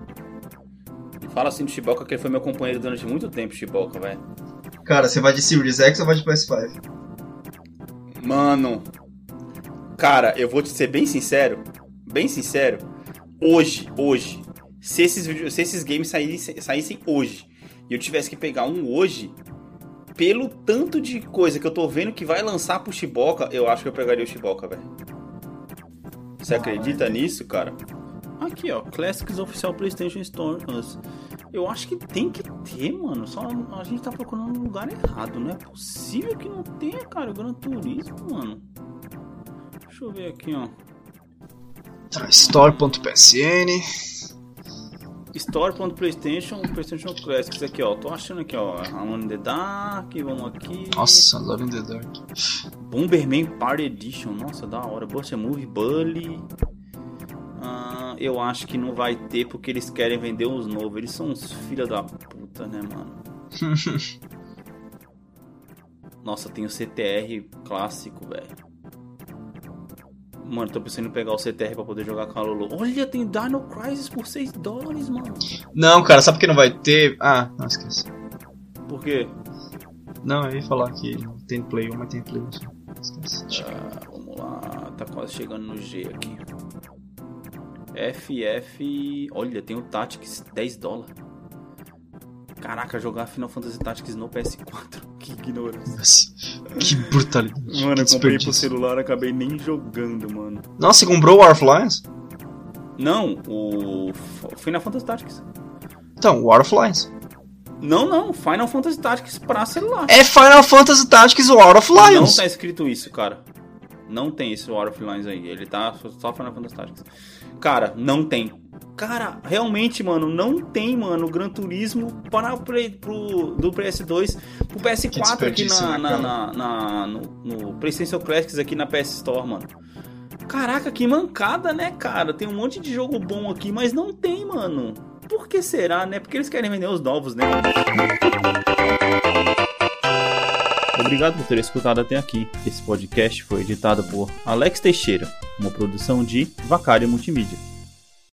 Não fala assim do Chiboca, que ele foi meu companheiro durante muito tempo, Chiboca, velho. Cara, você vai de Series X ou vai de PS5? Mano, cara, eu vou te ser bem sincero, bem sincero. hoje, hoje, se esses, vídeos- se esses games saíssem, saíssem hoje e eu tivesse que pegar um hoje, pelo tanto de coisa que eu tô vendo que vai lançar pro Shiboka, eu acho que eu pegaria o Shiboka, velho. Você acredita nisso, cara? Aqui, ó, Classics Oficial PlayStation Store. Eu acho que tem que ter, mano. Só a gente tá procurando no lugar errado. Não é possível que não tenha, cara, o Gran Turismo, mano. Deixa eu ver aqui, ó. Store.psn. Store.playstation, PlayStation Classics aqui, ó. Tô achando aqui, ó. Alone in the Dark, vamos aqui. Nossa, Love in the Dark. Bomberman Party Edition, nossa, da hora. Buster Movie Bully. Eu acho que não vai ter porque eles querem vender os novos. Eles são uns filha da puta, né, mano? *laughs* Nossa, tem o CTR clássico, velho. Mano, tô pensando em pegar o CTR pra poder jogar com a Lulu. Olha, tem Dino Crisis por 6 dólares, mano. Não, cara, sabe por que não vai ter? Ah, não esquece. Por quê? Não, eu ia falar que tem Play 1, mas tem Play 1 só. Esquece. Ah, vamos lá, tá quase chegando no G aqui. FF. Olha, tem o Tactics 10 dólares. Caraca, jogar Final Fantasy Tactics no PS4. *laughs* Que ignorância. Que brutalidade. *laughs* Mano, que eu comprei pro celular, acabei nem jogando, mano. Nossa, você comprou o War of Lions? Não, o Final Fantasy Tactics. Então, War of Lions. Não, não, Final Fantasy Tactics pra celular. É Final Fantasy Tactics War of Não Lions. tá escrito isso, cara. Não tem esse War of Lines aí. Ele tá só Final Fantasy Tactics. Cara, não tem. Cara, realmente, mano, não tem, mano, Gran Turismo para o Play, pro, do PS2 pro PS4 aqui na, né, na, na- na- no, no PlayStation Classics aqui na PS Store, mano. Caraca, que mancada, né, cara? Tem um monte de jogo bom aqui, mas não tem, mano. Por que será, né? Porque eles querem vender os novos, né? Obrigado por ter escutado até aqui. Esse podcast foi editado por Alex Teixeira, uma produção de Vacária Multimídia.